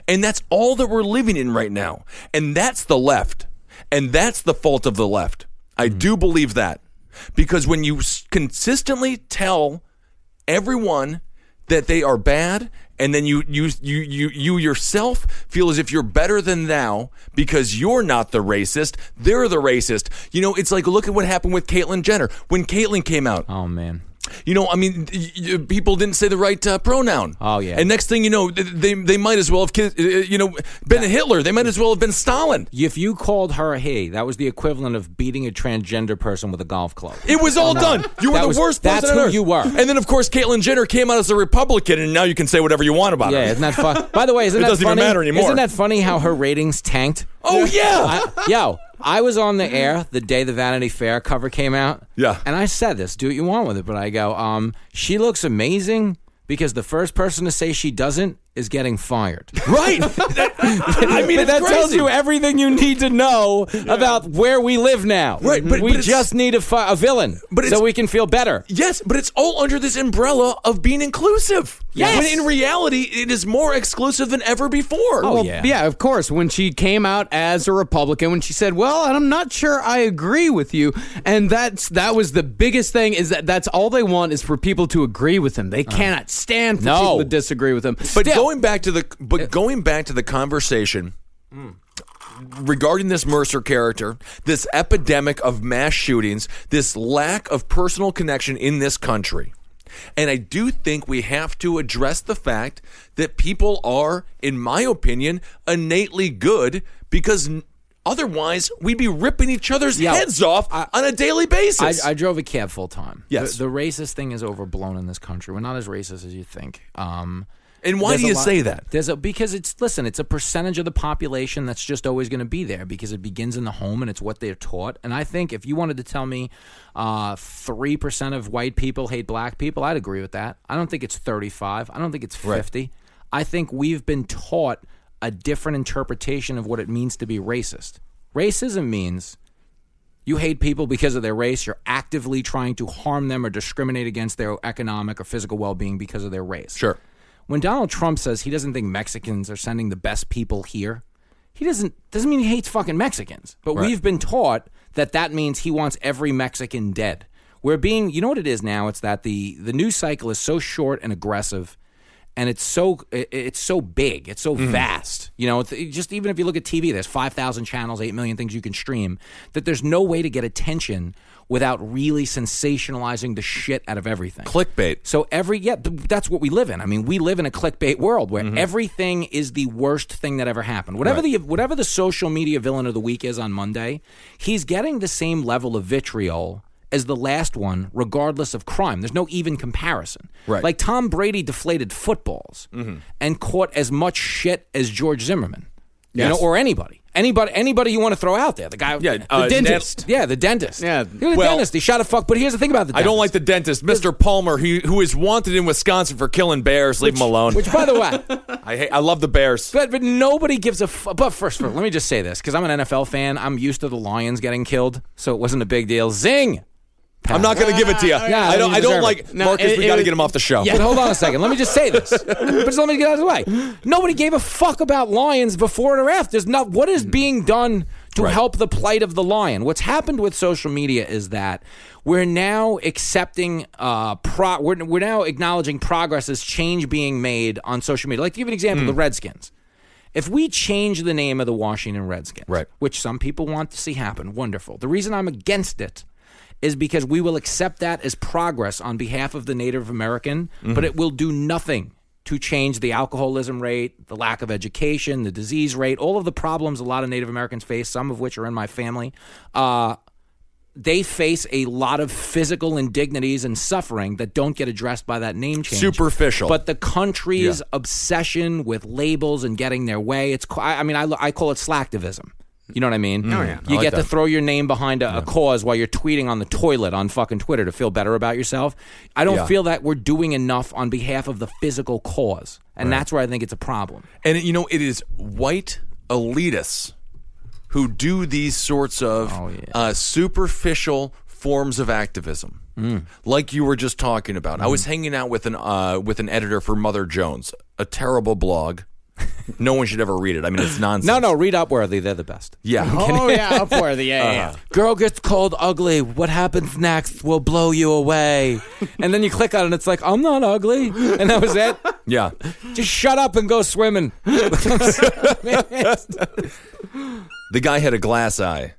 and that's all that we're living in right now. And that's the left, and that's the fault of the left. I do believe that because when you s- consistently tell everyone that they are bad and then you you you you you yourself feel as if you're better than thou because you're not the racist. They're the racist. You know it's like look at what happened with Caitlyn Jenner. When Caitlyn came out Oh man. You know, I mean, people didn't say the right uh, pronoun. Oh, yeah. And next thing you know, they they might as well have, kid, uh, you know, been Hitler. They might as well have been Stalin. If you called her a he, that was the equivalent of beating a transgender person with a golf club. It was all done. You were That the was- worst that's person who you were. And then, of course, Caitlyn Jenner came out as a Republican, and now you can say whatever you want about Yeah, her. Yeah, isn't that fun? By the way, isn't It that doesn't even funny? matter anymore. Isn't that funny how her ratings tanked? Oh yeah. I, yo, I was on the air the day the Vanity Fair cover came out. Yeah. And I said this, do what you want with it, but I go, um, she looks amazing because the first person to say she doesn't is getting fired. right. That- I mean, But that crazy. tells you everything you need to know about where we live now. Right, but- we but just need a, fi- a villain But so we can feel better. Yes, but it's all under this umbrella of being inclusive. Yes. When in reality, it is more exclusive than ever before. Oh, Well, yeah. yeah, of course. When she came out as a Republican, when she said, "Well, I'm not sure I agree with you," and that's that was the biggest thing is that that's all they want is for people to agree with them. They uh-huh. cannot stand for No. people to disagree with them. But going back to the but going back to the conversation regarding this Mercer character, this epidemic of mass shootings, this lack of personal connection in this country. And I do think we have to address the fact that people are, in my opinion, innately good because otherwise we'd be ripping each other's Yeah, heads off on a daily I, basis. I drove a cab full time. Yes. The, the racist thing is overblown in this country. We're not as racist as you think. Um, and why do you lot- say that? There's a because it's listen, it's a percentage of the population that's just always going to be there because it begins in the home and it's what they're taught. And I think if you wanted to tell me uh, three percent of white people hate black people, I'd agree with that. I don't think it's thirty five. I don't think it's fifty. I think we've been taught a different interpretation of what it means to be racist. Racism means you hate people because of their race. You're actively trying to harm them or discriminate against their economic or physical well being because of their race. Sure. When Donald Trump says he doesn't think Mexicans are sending the best people here, he doesn't doesn't mean he hates fucking Mexicans. But we've been taught that that means he wants every Mexican dead. We're being, you know what it is now? It's that the the news cycle is so short and aggressive and it's so it- it's so big, it's so mm-hmm. vast. You know, just even if you look at TV, there's five thousand channels, eight million things you can stream. That there's no way to get attention without really sensationalizing the shit out of everything. Clickbait. So every yeah, th- that's what we live in. I mean, we live in a clickbait world where mm-hmm. everything is the worst thing that ever happened. Whatever the whatever the social media villain of the week is on Monday, he's getting the same level of vitriol as the last one, regardless of crime. There's no even comparison. Right. Like Tom Brady deflated footballs mm-hmm. and caught as much shit as George Zimmerman. You know, or anybody. Anybody anybody you want to throw out there. The guy Yeah, the uh, dentist. Nat- yeah, the dentist. Yeah, He was a dentist. He shot a fuck, but here's the thing about the I don't like the dentist, Mr. Palmer, he, who is wanted in Wisconsin for killing bears. Leave him alone. Which by the way, I hate, I love the Bears. But but nobody gives a. F- but first, first, let me just say this because I'm an NFL fan. I'm used to the Lions getting killed, so it wasn't a big deal. Zing. I'm not going to give it to you. Yeah, I don't. you I don't like it. No, Marcus. it- we got to get him off the show. But hold on a second. Let me just say this. but just let me get out of the way. Nobody gave a fuck about lions before and after. There's not. What is being done to Right. help the plight of the lion? What's happened with social media is that we're now accepting. Uh, pro. We're, we're now acknowledging progress as change being made on social media. Like to give you an example, the Redskins. If we change the name of the Washington Redskins, Right. which some people want to see happen, wonderful. The reason I'm against it is because we will accept that as progress on behalf of the Native American, but it will do nothing to change the alcoholism rate, the lack of education, the disease rate, all of the problems a lot of Native Americans face, some of which are in my family. Uh, they face a lot of physical indignities and suffering that don't get addressed by that name change. Superficial. But the country's obsession with labels and getting their way, it's I I mean I, I call it slacktivism. You know what I mean? Oh, yeah. You like get to throw your name behind a, a cause while you're tweeting on the toilet on fucking Twitter to feel better about yourself. I don't Yeah. feel that we're doing enough on behalf of the physical cause, and that's where I think it's a problem. And you know, it is white elitists who do these sorts of Oh, yeah. uh, superficial forms of activism, Mm. like you were just talking about. I was hanging out with an uh, with an editor for Mother Jones, a terrible blog. No one should ever read it. I mean, it's nonsense. No, no, read Upworthy. They're the best. Yeah. Oh yeah, Upworthy. Yeah, yeah, yeah. Uh-huh. Girl gets cold ugly. What happens next will blow you away. and then you click on it and it's like, I'm not ugly. And that was it. Yeah. Just shut up and go swimming. The guy had a glass eye.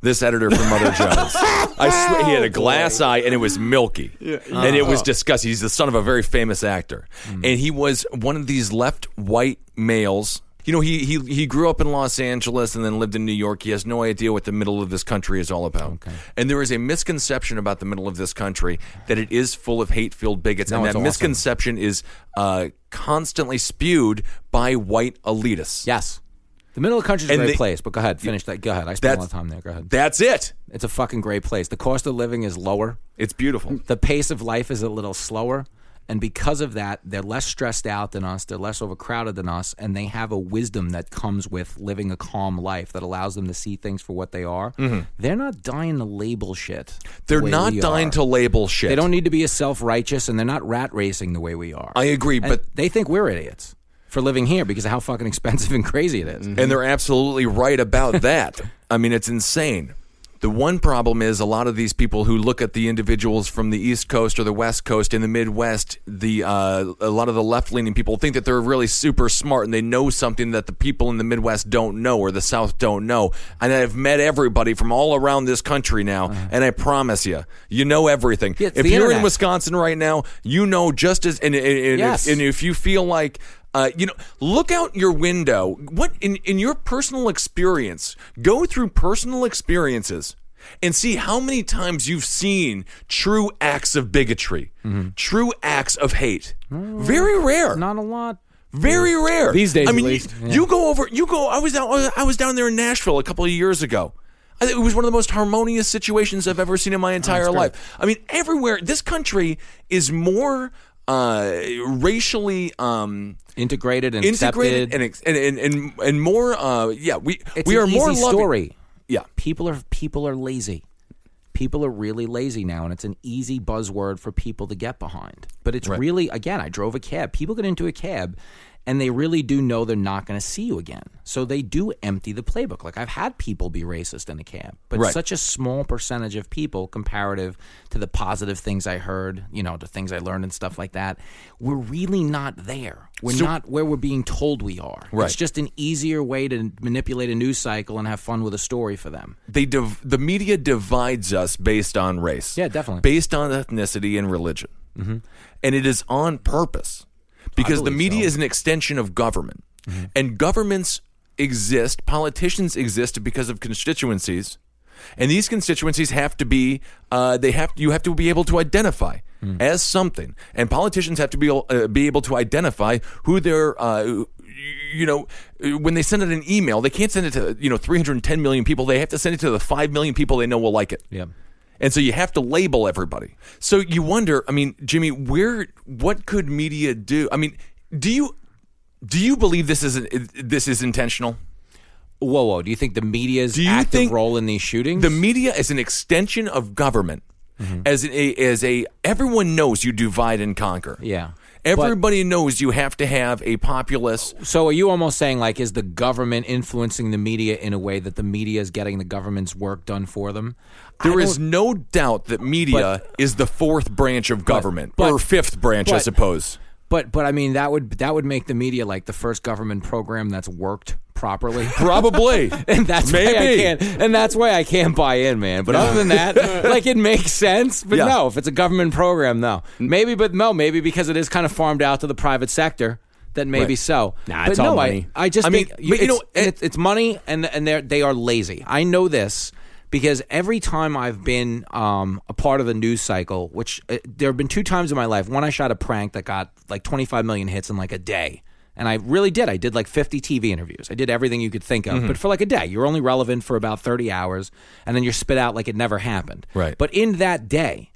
This editor from Mother Jones. I swear he had a glass eye and it was milky. And it was disgusting. He's the son of a very famous actor. And he was one of these left white males. You know, he, he he grew up in Los Angeles and then lived in New York. He has no idea what the middle of this country is all about. And there is a misconception about the middle of this country that it is full of hate-filled bigots, No, and it's that awesome. misconception is uh, constantly spewed by white elitists. yes. The middle of the country is a And great they- place, but go ahead, finish that. Go ahead. I spent a lot That's- of time there. Go ahead. That's it. It's a fucking great place. The cost of living is lower. It's beautiful. The pace of life is a little slower. And because of that, they're less stressed out than us. They're less overcrowded than us. And they have a wisdom that comes with living a calm life that allows them to see things for what they are. They're not dying to label shit. the Mm-hmm. They're way not we dying are. to label shit. They don't need to be as self righteous and they're not rat racing the way we are. I agree, And but they think we're idiots for living here because of how fucking expensive and crazy it is. and they're absolutely right about that. I mean, it's insane. The one problem is a lot of these people who look at the individuals from the East Coast or the West Coast in the Midwest, the uh, a lot of the left leaning people think that they're really super smart and they know something that the people in the Midwest don't know or the South don't know. And I've met everybody from all around this country now, and I promise you, you know everything. Yeah, it's if the you're in internet. Wisconsin right now, you know just as and, and, and Yes. if, and if you feel like uh, you know, look out your window. What in in your personal experience? Go through personal experiences and see how many times you've seen true acts of bigotry, true acts of hate. Very rare. Not a lot. Very rare These days, I mean, you- least. you, go over. You go. I was down. I was down there in Nashville a couple of years ago. It was one of the most harmonious situations I've ever seen in my entire life. I mean, everywhere. This country is more uh, racially um, Integrated and integrated accepted. and, ex- and and and and more. Uh, yeah, we It's we are more loving. story. Yeah, people are people are lazy. People are really lazy now, and it's an easy buzzword for people to get behind. But it's really, again, I drove a cab. People get into a cab, and they really do know they're not going to see you again. So they do empty the playbook. Like I've had people be racist in a camp, but Right. such a small percentage of people, comparative to the positive things I heard, you know, the things I learned and stuff like that. We're really not there. We're not where we're being told we are. Right. It's just an easier way to manipulate a news cycle and have fun with a story for them. they div- the media divides us based on race. Yeah, definitely. Based on ethnicity and religion, mm-hmm. and it is on purpose because the media so. is an extension of government, and governments exist. Politicians exist because of constituencies, and these constituencies have to be uh, they have you have to be able to identify as something, and politicians have to be able- uh, be able to identify who they're. Uh, you know, when they send out an email, they can't send it to you know 310 million people. They have to send it to the five million people they know will like it. Yeah. And so you have to label everybody. So you wonder, I mean, Jimmy, where what could media do? I mean, do you do you believe this is this is intentional? Whoa, whoa. Do you think the media's Do you active role in these shootings? The media is an extension of government. Mm-hmm. As a as a everyone knows you divide and conquer. Yeah. Everybody knows you have to have a populace. so are you almost saying like is the government influencing the media in a way that the media is getting the government's work done for them? I There is no doubt that media is the fourth branch of government but- or fifth branch, I suppose. but but I mean that would that would make the media like the first government program that's worked properly. Probably. and that's why I Maybe. can't. And that's why I can't buy in, man. But other than that, like it makes sense. But Yeah. no, if it's a government program, no. Maybe, but no, maybe because it is kind of farmed out to the private sector. Then maybe Right. so. Nah, but it's no, all I- money. I, just I mean, but you it's, know, it- it's, it's money, and and they they are lazy. I know this because every time I've been um, a part of the news cycle, which uh, there have been two times in my life. One, I shot a prank that got like 25 million hits in like a day. And I really did. I did like 50 TV interviews. I did everything you could think of, but for like a day. You're only relevant for about 30 hours, and then you're spit out like it never happened. Right. But in that day,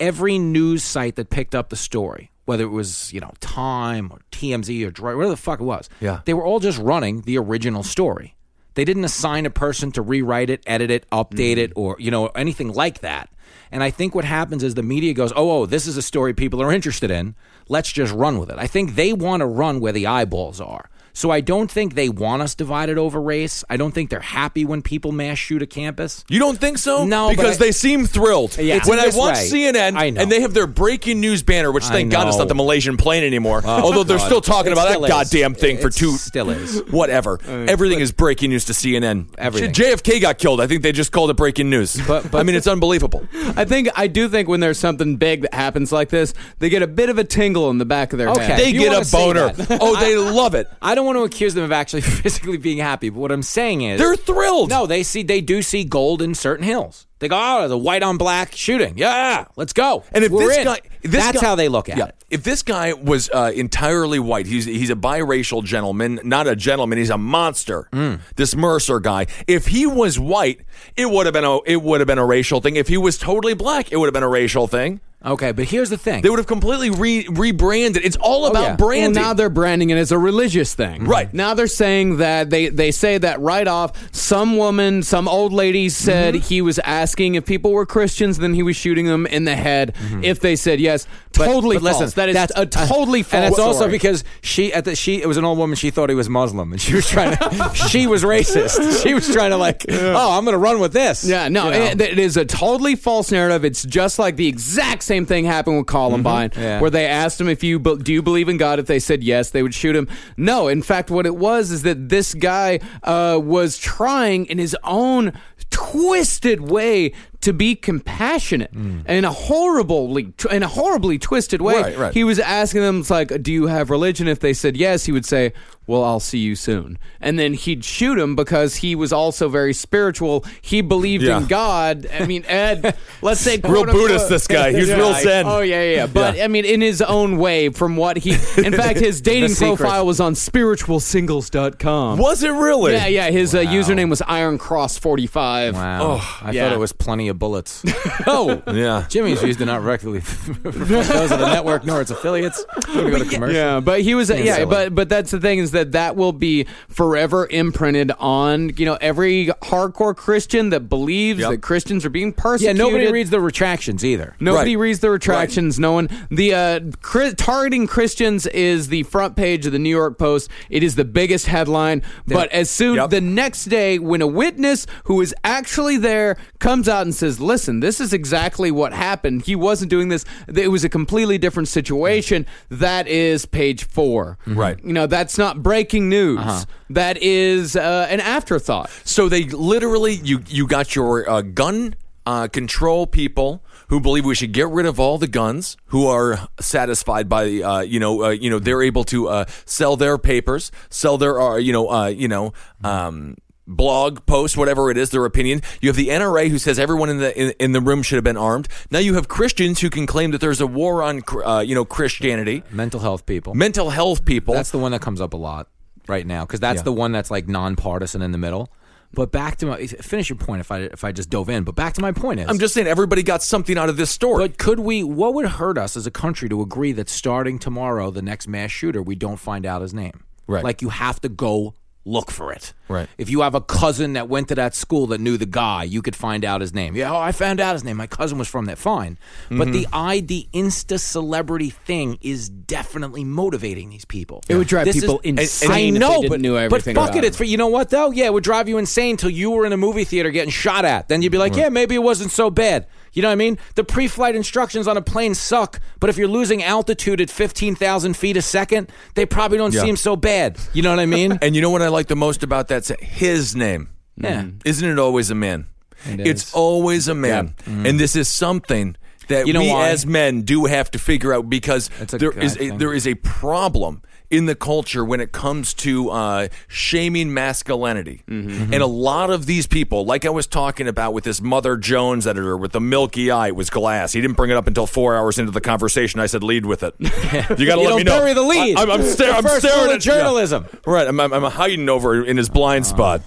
every news site that picked up the story, whether it was you know Time or TMZ or whatever the fuck it was, Yeah. they were all just running the original story. They didn't assign a person to rewrite it, edit it, update it, mm. or you know anything like that. And I think what happens is the media goes, "Oh, oh, this is a story people are interested in. Let's just run with it." I think they want to run where the eyeballs are. So I don't think they want us divided over race. I don't think they're happy when people mass shoot a campus. You don't think so? No, because I- they seem thrilled. Yeah. It's When I watch way. CNN I know. and they have their breaking news banner, which thank God it's not the Malaysian plane anymore. Oh, although they're God. still talking It about that still is. goddamn thing for two. still is. Whatever. Everything is breaking news to CNN. Everything. JFK got killed. I think they just called it breaking news. But- but- I mean, it's unbelievable. I think I do think when there's something big that happens like this, they get a bit of a tingle in the back of their Okay. head. They you get a boner. oh, they love it. I don't want to accuse them of actually physically being happy, but what I'm saying is They're thrilled. No, they see they do see gold in certain hills. They go, oh, the white on black shooting. Yeah, let's go. And if We're this in. guy, if this that's guy- how they look at yeah, it. If this guy was uh, entirely white, he's he's a biracial gentleman, not a gentleman. He's a monster. Hmm. This Mercer guy. If he was white, it would have been a it would have been a racial thing. If he was totally black, it would have been a racial thing. Okay, but here's the thing. They would have completely re- rebranded. It's all about yeah. Well, branding. now they're branding it as a religious thing. Right. Now they're saying that they, they say that right off. Some woman, some old lady said Mm-hmm. he was asking if people were Christians, then he was shooting them in the head if they said yes. Mm-hmm. But- totally but false. that is that's a totally false. And it's also because she at the she it was an old woman. She thought he was Muslim, and she was trying to. she was racist. She was trying to like, oh, I'm going to run with this. Yeah, no, You know? it, it is a totally false narrative. It's just like the exact same thing happened with Columbine, Mm-hmm. Yeah. where they asked him if you do you believe in God. If they said yes, they would shoot him. No, in fact, what it was is that this guy uh, was trying in his own twisted way to be compassionate in a horribly in a horribly twisted way. Mm. Right, right. He was asking them like, "Do you have religion?" If they said yes, he would say, "Well, I'll see you soon." And then he'd shoot him because he was also very spiritual. He believed Yeah. in God. I mean, Ed, let's say Real Buddhist, unquote- this guy. He was Yeah, real I- zen. Oh yeah, yeah. yeah. But Yeah. I mean, in his own way, from what he, in fact, his dating profile was on spiritualsingles.com. was it really? Yeah, yeah. His uh, username was Iron Cross forty five. Wow. I yeah. thought it was plenty bullets. oh, Yeah. Jimmy's views do not directly those of the network nor its affiliates. We're to go to commercial. Yeah, but he was yeah, silly. but but that's the thing is that that will be forever imprinted on you know every hardcore Christian that believes Yep. that Christians are being persecuted. Yeah, persecuted. nobody reads the retractions either. Nobody reads the retractions. No one. The uh, Chri- targeting Christians is the front page of the New York Post. It is the biggest headline. But as soon Yep. the next day, when a witness who is actually there comes out and says, "Listen, this is exactly what happened. He wasn't doing this. It was a completely different situation." That is page 4 Right. You know, that's not breaking news. That is uh, an afterthought. So they literally you you got your uh, gun uh, control people who believe we should get rid of all the guns, who are satisfied by uh, you know uh, you know they're able to uh, sell their papers, sell their uh, you know uh, you know. Um, blog post whatever it is their opinion you have the NRA who says everyone in the in, in the room should have been armed now you have Christians who can claim that there's a war on uh, you know Christianity Mental health people. mental health people That's the one that comes up a lot right now because that's Yeah. the one that's like nonpartisan in the middle. But back to my finish your point if I if I just dove in. But back to my point is I'm just saying everybody got something out of this story But could we? What would hurt us as a country to agree that starting tomorrow, the next mass shooter, we don't find out his name? Right. Like you have to go look for it. Right. If you have a cousin that went to that school that knew the guy, you could find out his name. Yeah, oh, I found out his name. My cousin was from that. Fine. But Mm-hmm. the I, the Insta celebrity thing is definitely motivating these people. It would drive This people and- insane I know, but, know but fuck about it. It's for you know what though? Yeah, it would drive you insane till you were in a movie theater getting shot at. Then you'd be like, yeah, maybe it wasn't so bad. You know what I mean? The pre-flight instructions on a plane suck, but if you're losing altitude at fifteen thousand feet a second, they probably don't Yeah. seem so bad. You know what I mean? And you know what I like the most about that? His name. Yeah. Mm-hmm. Isn't it always a man? It it's is. always a man. Mm-hmm. And this is something that You know we why? as men do have to figure out because That's a there guy is a, thing. there is a problem in the culture when it comes to uh, shaming masculinity, Mm-hmm. and a lot of these people, like I was talking about with this Mother Jones editor with the milky eye, it was glass. He didn't bring it up until four hours into the conversation. I said, "Lead with it." You got to let me know. bury the lead. I, am I'm, sta- staring at journalism. yeah. Right, I'm, I'm, I'm hiding over in his blind spot,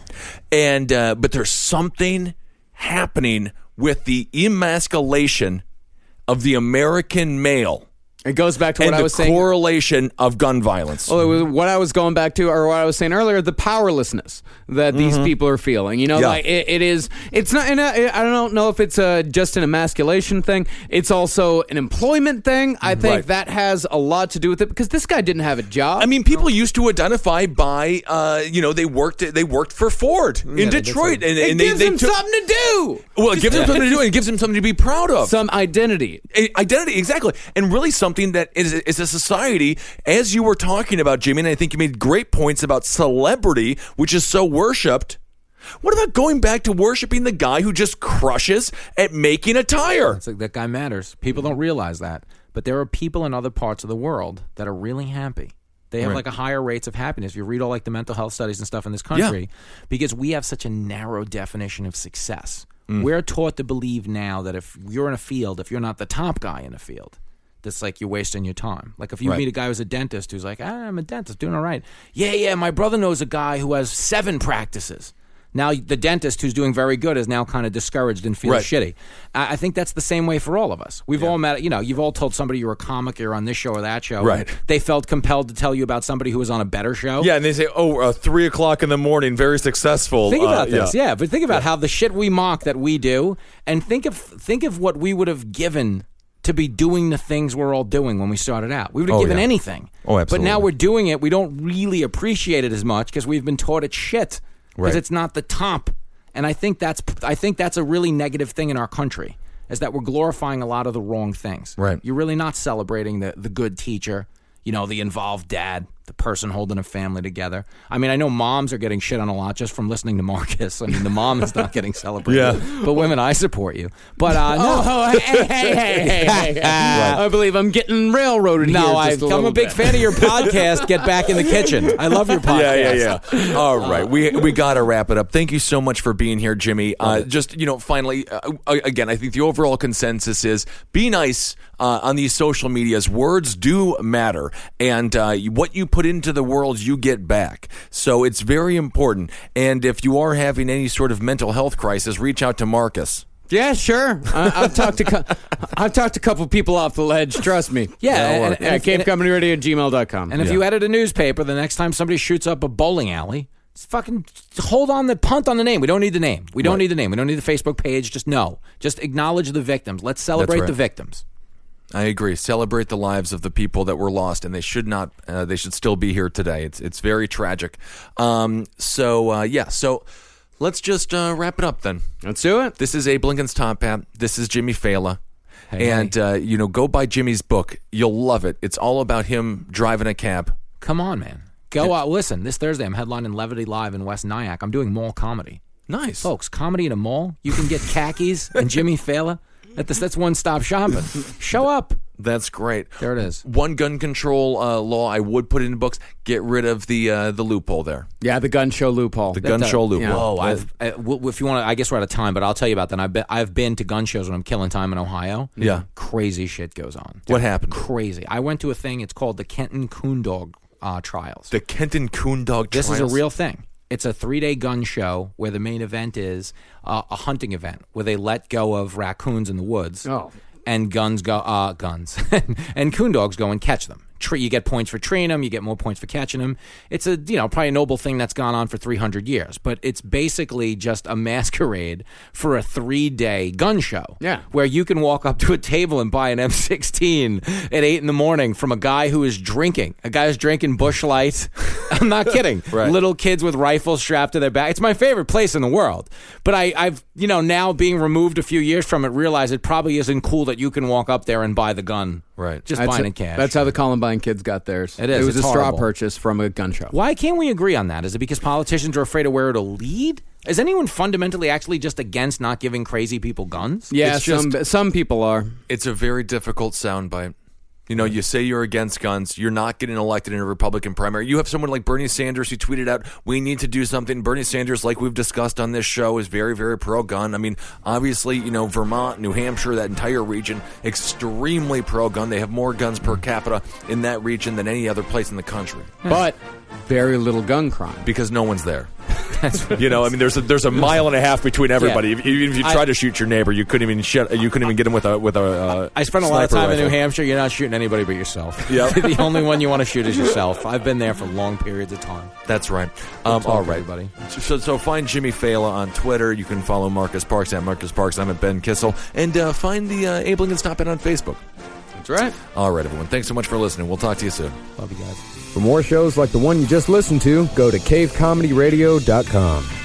and uh, but there's something happening with the emasculation of the American male It goes back to what the I was saying. correlation of gun violence. Well, it was what I was going back to, or what I was saying earlier, the powerlessness that these people are feeling. You know, Mm-hmm. Yeah. like it, it is. It's not. And I, I don't know if it's uh just an emasculation thing. It's also an employment thing. I think Right. that has a lot to do with it because this guy didn't have a job. I mean, people used to identify by, uh, you know, they worked they worked for Ford in they did Detroit, and, it and they, gives they took- something to do. Well, it gives them something to do, and it gives them something to be proud of. Some identity. A- identity exactly and really something that is, is a society as you were talking about jimmy and i think you made great points about celebrity which is so worshipped what about going back to worshiping the guy who just crushes at making a tire It's like that guy matters. People don't realize that, but there are people in other parts of the world that are really happy. They have Right. like a higher rates of happiness. If you read all like the mental health studies and stuff in this country, because we have such a narrow definition of success. Mm. We're taught to believe now that if you're in a field, if you're not the top guy in a field, that's like you're wasting your time. Like if you Right. meet a guy who's a dentist who's like, ah, I'm a dentist, doing all right. Yeah, yeah, my brother knows a guy who has seven practices. Now the dentist who's doing very good is now kind of discouraged and feels Right. shitty. I, I think that's the same way for all of us. We've all met, you know, you've all told somebody you're a comic, you're on this show or that show. Right. They felt compelled to tell you about somebody who was on a better show. yeah and they say oh uh, three o'clock in the morning very successful Think Uh, about this, yeah. But think about how the shit we mock that we do, and think of think of what we would have given to be doing the things we're all doing when we started out. We would have Oh, given yeah. anything. Oh, absolutely. But now we're doing it. We don't really appreciate it as much because we've been taught it's shit because Right. it's not the top. And I think that's I think that's a really negative thing in our country is that we're glorifying a lot of the wrong things. Right. You're really not celebrating the the good teacher, you know, the involved dad, the person holding a family together. I mean, I know moms are getting shit on a lot just from listening to Marcus. I mean, the mom is not getting celebrated. Yeah. But women, I support you. But uh, no. Oh, hey, hey, hey, hey, hey, hey. I believe I'm getting railroaded here. No, I, just a I'm a big bit. fan of your podcast. Get back in the kitchen. I love your podcast. Yeah, yeah, yeah. All right, we we got to wrap it up. Thank you so much for being here, Jimmy. Uh, just you know, finally, uh, again, I think the overall consensus is be nice uh, on these social medias. Words do matter, and uh, what you put into the world, you get back. So it's very important. And if you are having any sort of mental health crisis, reach out to Marcus. Yeah, sure. I, I've talked to cou- I've talked to a couple people off the ledge. Trust me. Yeah, That'll and- and yeah, if- Cave Comedy Radio at gmail.com. And if you edit a newspaper, the next time somebody shoots up a bowling alley, just fucking hold on the punt on the name. We don't need the name. We don't Right. need the name. We don't need the Facebook page. Just no. Just acknowledge the victims. Let's celebrate right. the victims. I agree. Celebrate the lives of the people that were lost, and they should not. Uh, they should still be here today. It's it's very tragic. Um, so uh, yeah. So let's just uh, wrap it up then. Let's do it. This is Abe Lincoln's Top Hat. This is Jimmy Failla. Hey, and Uh, you know, go buy Jimmy's book. You'll love it. It's all about him driving a cab. Come on, man. Go out. Listen, this Thursday I'm headlining Levity Live in West Nyack. I'm doing mall comedy. Nice, Folks, comedy in a mall. You can get khakis and Jimmy Failla. At this, that's one stop shopping. Show up. That's great. There it is. One gun control uh, law I would put in books. Get rid of the uh, the loophole there. Yeah, the gun show loophole. The gun show loophole. yeah. Whoa, I've uh, if you want to, I guess we're out of time, but I'll tell you about that. I've been, I've been to gun shows when I'm killing time in Ohio. Yeah. crazy shit goes on. What happened? Crazy. I went to a thing. It's called the Kenton Coon Dog uh, Trials. The Kenton Coon Dog. This is a real thing. It's a three day gun show where the main event is uh, a hunting event where they let go of raccoons in the woods. Oh. And guns go, uh, guns, and coon dogs go and catch them. You get points for treeing them. You get more points for catching them. It's a you know probably a noble thing that's gone on for 300 years, but it's basically just a masquerade for a three day gun show. Yeah. where you can walk up to a table and buy an M16 at eight in the morning from a guy who is drinking. A guy who's drinking Busch Light. I'm not kidding. Right. Little kids with rifles strapped to their back. It's my favorite place in the world. But I, I've, you know, now being removed a few years from it, realize it probably isn't cool that you can walk up there and buy the gun. Right. Just That's, buying it cash. that's how the Columbine kids got theirs. It is. It was It's a straw purchase from a gun show. Why can't we agree on that? Is it because politicians are afraid of where it'll lead? Is anyone fundamentally actually just against not giving crazy people guns? Yeah, It's just- some some people are. It's a very difficult soundbite. You know, you say you're against guns, you're not getting elected in a Republican primary. You have someone like Bernie Sanders who tweeted out, "We need to do something." Bernie Sanders, like we've discussed on this show, is very, very pro-gun. I mean, obviously, you know, Vermont, New Hampshire, that entire region, extremely pro-gun. They have more guns per capita in that region than any other place in the country But very little gun crime. because no one's there. You know, I mean, there's a, there's a mile and a half between everybody. Yeah. If- Even if you try to shoot your neighbor, you couldn't even shit, you couldn't even get him with a with a. Uh, I spent a lot of time in New. Hampshire. You're not shooting anybody but yourself. Yep. the only one you want to shoot is yourself. I've been there for long periods of time. That's right. Um, all right, everybody. So, so find Jimmy Failla on Twitter. You can follow Marcus Parks at Marcus Parks. I'm at Ben Kissel, and uh, find the uh, Abe Lincoln's Top Hat on Facebook. That's right. All right, everyone. Thanks so much for listening. We'll talk to you soon. Love you guys. For more shows like the one you just listened to, go to cavecomedyradio.com.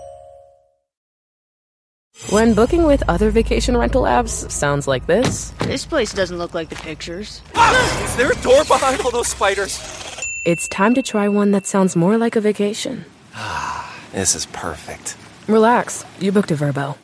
When booking with other vacation rental apps sounds like this. This place doesn't look like the pictures. Is there a door behind all those spiders? It's time to try one that sounds more like a vacation. Ah, this is perfect. Relax, you booked a Vrbo.